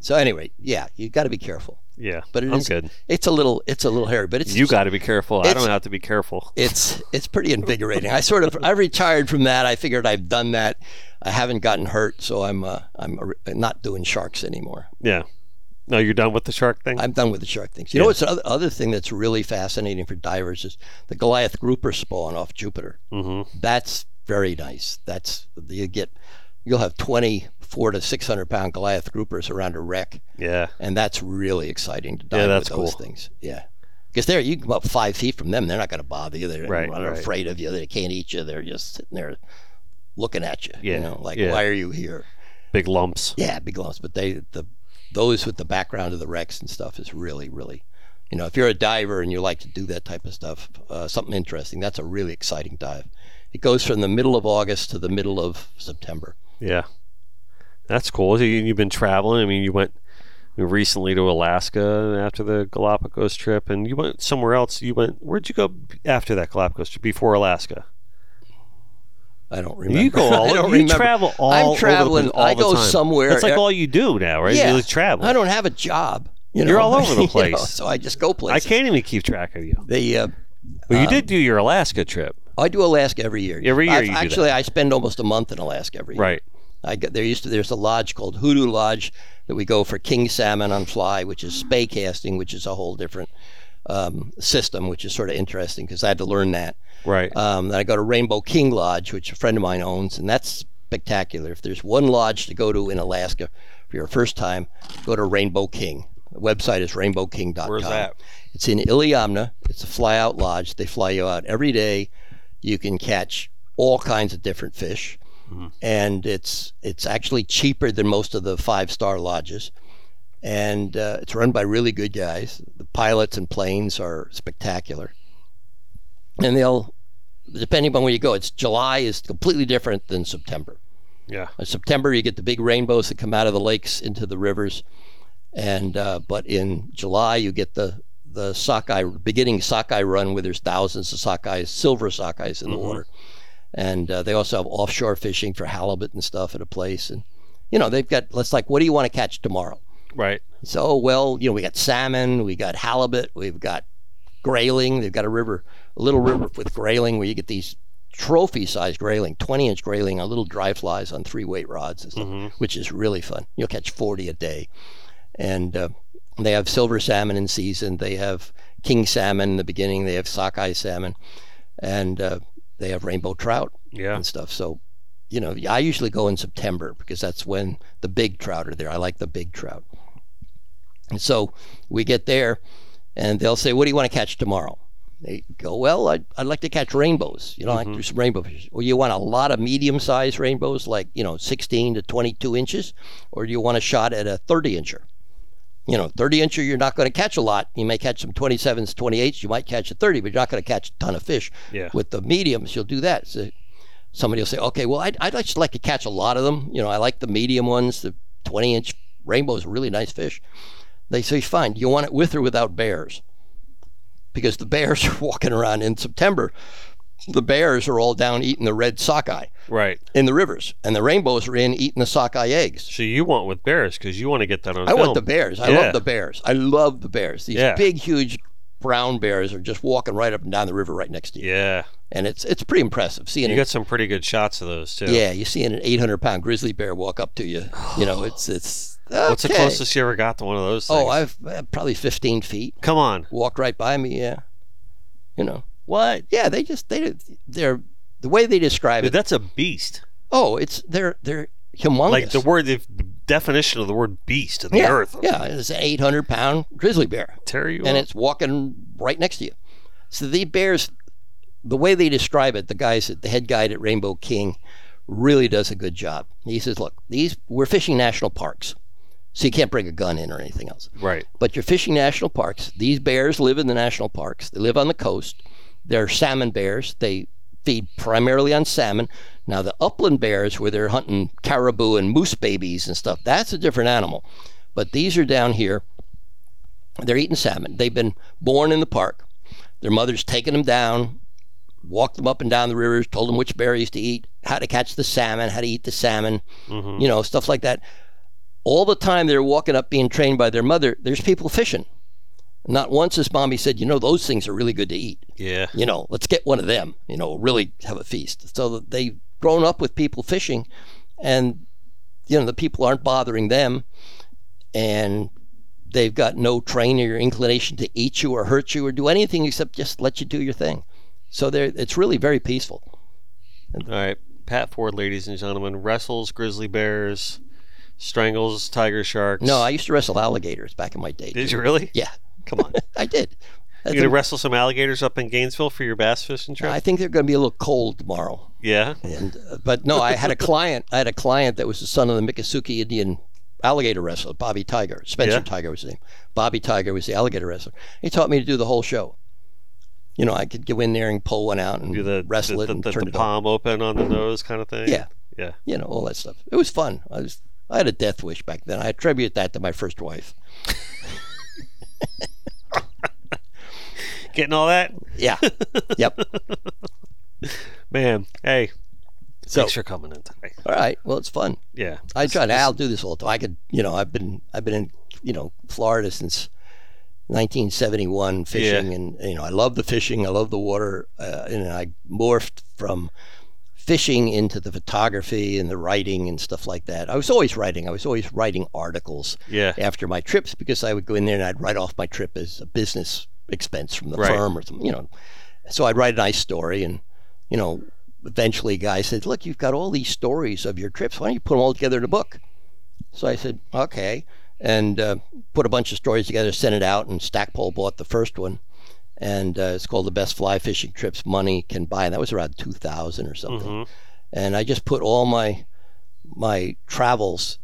So anyway, yeah, you got to be careful. Yeah. But it I'm is- good. It's a little it's a little hairy, but it's You got to be careful. I don't have to be careful. it's it's pretty invigorating. I sort of I retired from that. I figured I've done that. I haven't gotten hurt, so I'm uh, I'm not doing sharks anymore. Yeah. No, you're done with the shark thing? I'm done with the shark things. You know what's the other, other thing that's really fascinating for divers is the Goliath grouper spawn off Jupiter. mm-hmm. That's very nice. That's you get you'll have 24 to 600 pound Goliath groupers around a wreck, Yeah. and that's really exciting to dive Yeah, that's with those cool. things. Yeah. Because there, you can come up five feet from them. They're not going to bother you. They're Right, not right. afraid of you. They can't eat you. They're just sitting there looking at you. Yeah, You know, like, yeah. why are you here? Big lumps. Yeah, big lumps. But they, the, those with the background of the wrecks and stuff is really, really, you know, if you're a diver and you like to do that type of stuff, uh, something interesting, that's a really exciting dive. It goes from the middle of August to the middle of September. Yeah. That's cool. You- You've been traveling. I mean, you went recently to Alaska after the Galapagos trip, and you went somewhere else. You went. Where'd you go after that Galapagos trip? Before Alaska? I don't remember. You go all. I don't you remember. travel all. I'm traveling. over the place all I the go time. somewhere. That's like all you do now, right? Yeah. You travel. I don't have a job. You know, You're all over the you know, place. so I just go places. I can't even keep track of you. The uh, But you did do your Alaska trip, I do Alaska every year. Every year I've- you do that. actually, I spend almost a month in Alaska every year. right? I get there used to there's a lodge called Hoodoo Lodge that we go for king salmon on fly, which is spey casting, which is a whole different um, system, which is sort of interesting because I had to learn that. Right. Um, then I go to Rainbow King Lodge, which a friend of mine owns, and that's spectacular. If there's one lodge to go to in Alaska for your first time, go to Rainbow King. The website is rainbowking.com. Where's that? It's in Iliamna. It's a fly out lodge. They fly you out every day. You can catch all kinds of different fish. And it's it's actually cheaper than most of the five star lodges. And uh, it's run by really good guys. The pilots and planes are spectacular. And they'll, depending on where you go, it's July is completely different than September. yeah. In September, you get the big rainbows that come out of the lakes into the rivers, and uh, but in July, you get the the sockeye beginning sockeye run where there's thousands of sockeyes, silver sockeyes in the water, and uh, they also have offshore fishing for halibut and stuff at a place, and you know they've got let's like what do you want to catch tomorrow? Right. So well, you know we got salmon, we got halibut, we've got grayling. They've got a river, a little river with grayling where you get these trophy-sized grayling, 20-inch grayling on little dry flies on three-weight rods, and stuff, which is really fun. You'll catch 40 a day, and uh, they have silver salmon in season. They have king salmon in the beginning. They have sockeye salmon, and uh, they have rainbow trout Yeah. and stuff. So. You know, I usually go in September because that's when the big trout are there. I like the big trout. And so we get there, and they'll say, "What do you want to catch tomorrow?" They go, "Well, I'd, I'd like to catch rainbows. You know, I like to mm-hmm. do some rainbow fish. Well, you want a lot of medium-sized rainbows, like you know, 16 to 22 inches, or do you want a shot at a 30 incher? You know, 30 incher, you're not going to catch a lot. You may catch some 27s, 28s. You might catch a 30, but you're not going to catch a ton of fish. Yeah. With the mediums, you'll do that. So somebody will say, "Okay, well, I'd, I'd just like to catch a lot of them. You know, I like the medium ones. The 20-inch rainbows are really nice fish." They say, fine, you want it with or without bears? Because the bears are walking around in September. The bears are all down eating the red sockeye Right. in the rivers, and the rainbows are in eating the sockeye eggs. So you want with bears because you want to get that on I film. want the bears. I Yeah. love the bears. I love the bears. These Yeah. big, huge brown bears are just walking right up and down the river right next to you, Yeah. and it's it's pretty impressive seeing You it. got some pretty good shots of those too. Yeah, you see an 800 pound grizzly bear walk up to you. You know, it's it's. What's the okay. closest you ever got to one of those things? Oh, I've uh, probably 15 feet. Come on. Walked right by me. Yeah, you know. What? Yeah, they just they they're the way they describe it. that's a beast. Oh, it's they're they're humongous. Like the word, the definition of the word beast in the yeah, earth. Yeah, it's an 800 pound grizzly bear, Tear you and up. it's walking right next to you. So the bears, the way they describe it, the guys, at the head guide at Rainbow King, really does a good job. He says, "Look, these we're fishing national parks, so you can't bring a gun in or anything else." Right. But you're fishing national parks. These bears live in the national parks. They live on the coast. They're salmon bears. They feed primarily on salmon. Now, the upland bears, where they're hunting caribou and moose babies and stuff, that's a different animal. But these are down here. They're eating salmon. They've been born in the park. Their mother's taken them down, walked them up and down the rivers, told them which berries to eat, how to catch the salmon, how to eat the salmon, mm-hmm. you know, stuff like that all the time they're walking up being trained by their mother, there's people fishing. Not once has mommy said, you know, those things are really good to eat. Yeah. You know, let's get one of them, you know, really have a feast. So they've grown up with people fishing and, you know, the people aren't bothering them and they've got no training or inclination to eat you or hurt you or do anything except just let you do your thing. So they're, it's really very peaceful. All right. Pat Ford, ladies and gentlemen, wrestles grizzly bears, strangles tiger sharks. No, I used to wrestle alligators back in my day. Did too. you really? Yeah, Come on. I did. You gonna wrestle some alligators up in Gainesville for your bass fishing trip? I think they're going to be a little cold tomorrow. yeah. And uh, but no, I had a client. I had a client that was the son of the Miccosukee Indian alligator wrestler, Bobby Tiger. Spencer Yeah. Tiger was his name. Bobby Tiger was the alligator wrestler. He taught me to do the whole show. You know, I could go in there and pull one out and Do the wrestle the, it the, and the, turn the it on. palm open on the nose kind of thing. Yeah. Yeah. You know, all that stuff. It was fun. I was. I had a death wish back then. I attribute that to my first wife. Getting all that, Yeah. yep. man. Hey, So, thanks for coming in today. all right. Well, it's fun. Yeah. I try to. I'll do this all the time. I could, you know, I've been, I've been in you know Florida since 1971 fishing, Yeah. and you know I love the fishing, I love the water, uh, and I morphed from fishing into the photography and the writing and stuff like that. I was always writing. I was always writing articles Yeah. after my trips because I would go in there and I'd write off my trip as a business expense from the Right. firm or something, you know. So I'd write a nice story and, you know, eventually a guy said, Look, you've got all these stories of your trips. Why don't you put them all together in a book? So I said, Okay. And uh, put a bunch of stories together, sent it out, and Stackpole bought the first one. And uh, it's called The Best Fly Fishing Trips Money Can Buy. And that was around 2000 or something Mhm. and I just put all my my travels,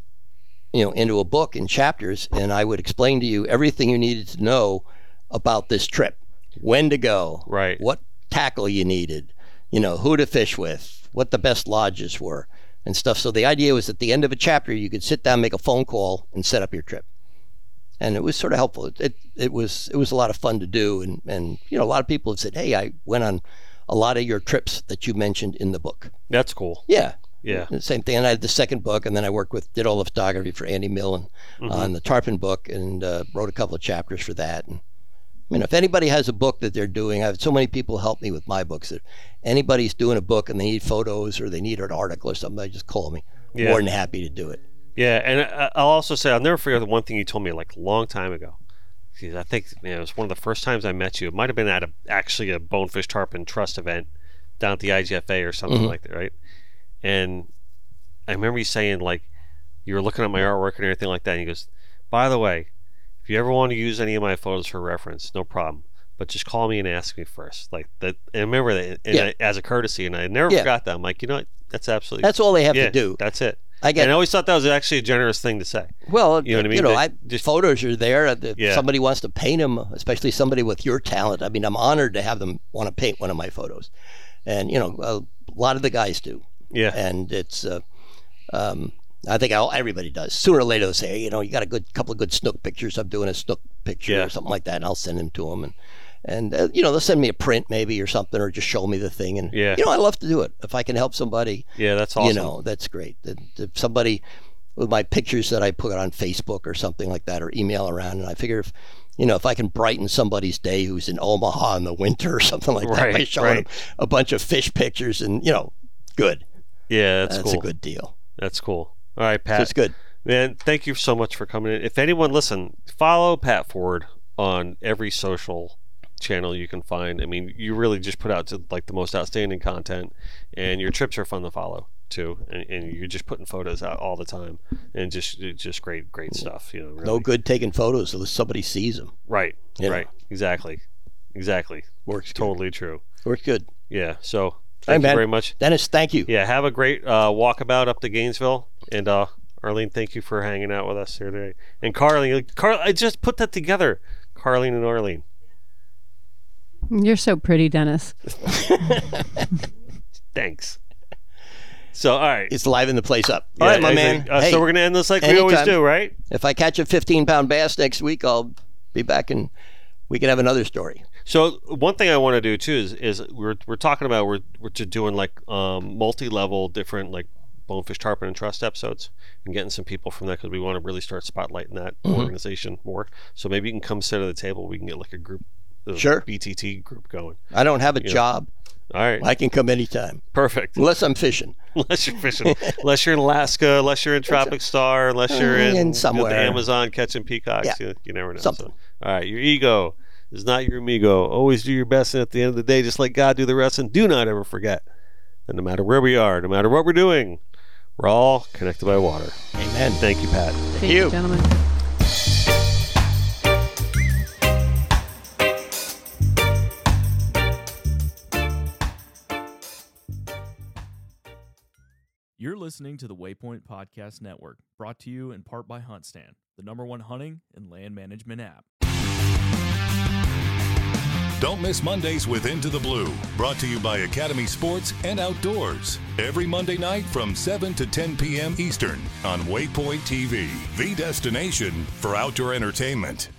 you know, into a book in chapters, and I would explain to you everything you needed to know about this trip, when to go, Right. what tackle you needed, you know, who to fish with, what the best lodges were, and stuff. So the idea was at the end of a chapter, you could sit down, make a phone call, and set up your trip. And it was sort of helpful. It, it, it was it was a lot of fun to do, and, and you know a lot of people have said, "Hey, I went on a lot of your trips that you mentioned in the book." That's cool. Yeah, Yeah. same thing. And I had the second book, and then I worked with, did all the photography for Andy Millen Mm-hmm. on the Tarpon book, and uh, wrote a couple of chapters for that. And I mean, if anybody has a book that they're doing, I have so many people help me with my books. That anybody's doing a book and they need photos or they need an article or something, they just call me. Yeah. More than happy to do it. Yeah, and I- I'll also say I'll never forget the one thing you told me like a long time ago. I think it was one of the first times I met you. It might have been at a, actually a Bonefish Tarpon Trust event down at the IGFA or something Mhm. like that, right? And I remember you saying like you were looking at my artwork and everything like that. And he goes, "By the way, if you ever want to use any of my photos for reference, no problem. But just call me and ask me first. Like that. And remember that and Yeah. I, as a courtesy. And I never Yeah. forgot that. I'm like, you know what? That's absolutely That's all they have yeah, to do. That's it. I And I always thought that was actually a generous thing to say. Well, You know what I mean? You know, I, just- photos are there. If Yeah. somebody wants to paint them, especially somebody with your talent. I mean, I'm honored to have them want to paint one of my photos, and you know, a lot of the guys do, Yeah. and it's. Uh, um, I think all, everybody does. Sooner or later, they'll say, hey, you know, you got a good couple of good snook pictures. I'm doing a snook picture Yeah. or something like that, and I'll send them to them, and and uh, you know, they'll send me a print maybe or something, or just show me the thing, and Yeah. you know, I love to do it if I can help somebody Yeah, that's awesome. you know that's great that somebody with my pictures that i put on facebook or something like that or email around and i figure if you know if i can brighten somebody's day who's in omaha in the winter or something like that by showing right. them a bunch of fish pictures and you know good yeah, that's, that's cool. a good deal That's cool. All right, so Pat. it's good Man, thank you so much for coming in. If anyone listen, follow Pat Ford on every social channel you can find. I mean, you really just put out to, like the most outstanding content, and your trips are fun to follow too. And, and you're just putting photos out all the time, and just just great, great stuff. You know, really. no good taking photos unless somebody sees them Right, right, exactly, exactly, works good. totally true. works good Yeah. So Hey, thank you man. very much. dennis thank you Yeah, have a great uh, walkabout up to Gainesville, and uh, Arlene, thank you for hanging out with us here today. And Carlene, Carl, I just put that together. Carlene and Arlene. You're so pretty, Dennis. Thanks. So, all right. it's liven the place up all Yeah, right my exactly. man Uh, hey, so we're gonna end this like we always do, right? if i catch a 15 pound bass next week i'll be back and we can have another story So one thing I want to do too is is we're we're talking about we're we're just doing like um, multi level different like bonefish tarpon and trust episodes and getting some people from that because we want to really start spotlighting that Mm-hmm. organization more. So maybe you can come sit at the table. We can get like a group, a Sure. BTT group going. i don't have a job All right, I can come anytime, perfect. unless I'm fishing. unless you're fishing, unless you're in Alaska, unless you're in Tropic Star, unless you're mm, in, in you know, somewhere. the Amazon catching peacocks. Yeah. You, you never know. Something. So, all right, your ego is not your amigo. Always do your best, and at the end of the day, just let God do the rest. And do not ever forget that no matter where we are, no matter what we're doing, we're all connected by water. Amen. Thank you, Pat. Thank you. gentlemen. You're listening to the Waypoint Podcast Network, brought to you in part by HuntStand, the number one hunting and land management app. Don't miss Mondays with Into the Blue, brought to you by Academy Sports and Outdoors. Every Monday night from 7 to 10 p.m. Eastern on Waypoint TV, the destination for outdoor entertainment.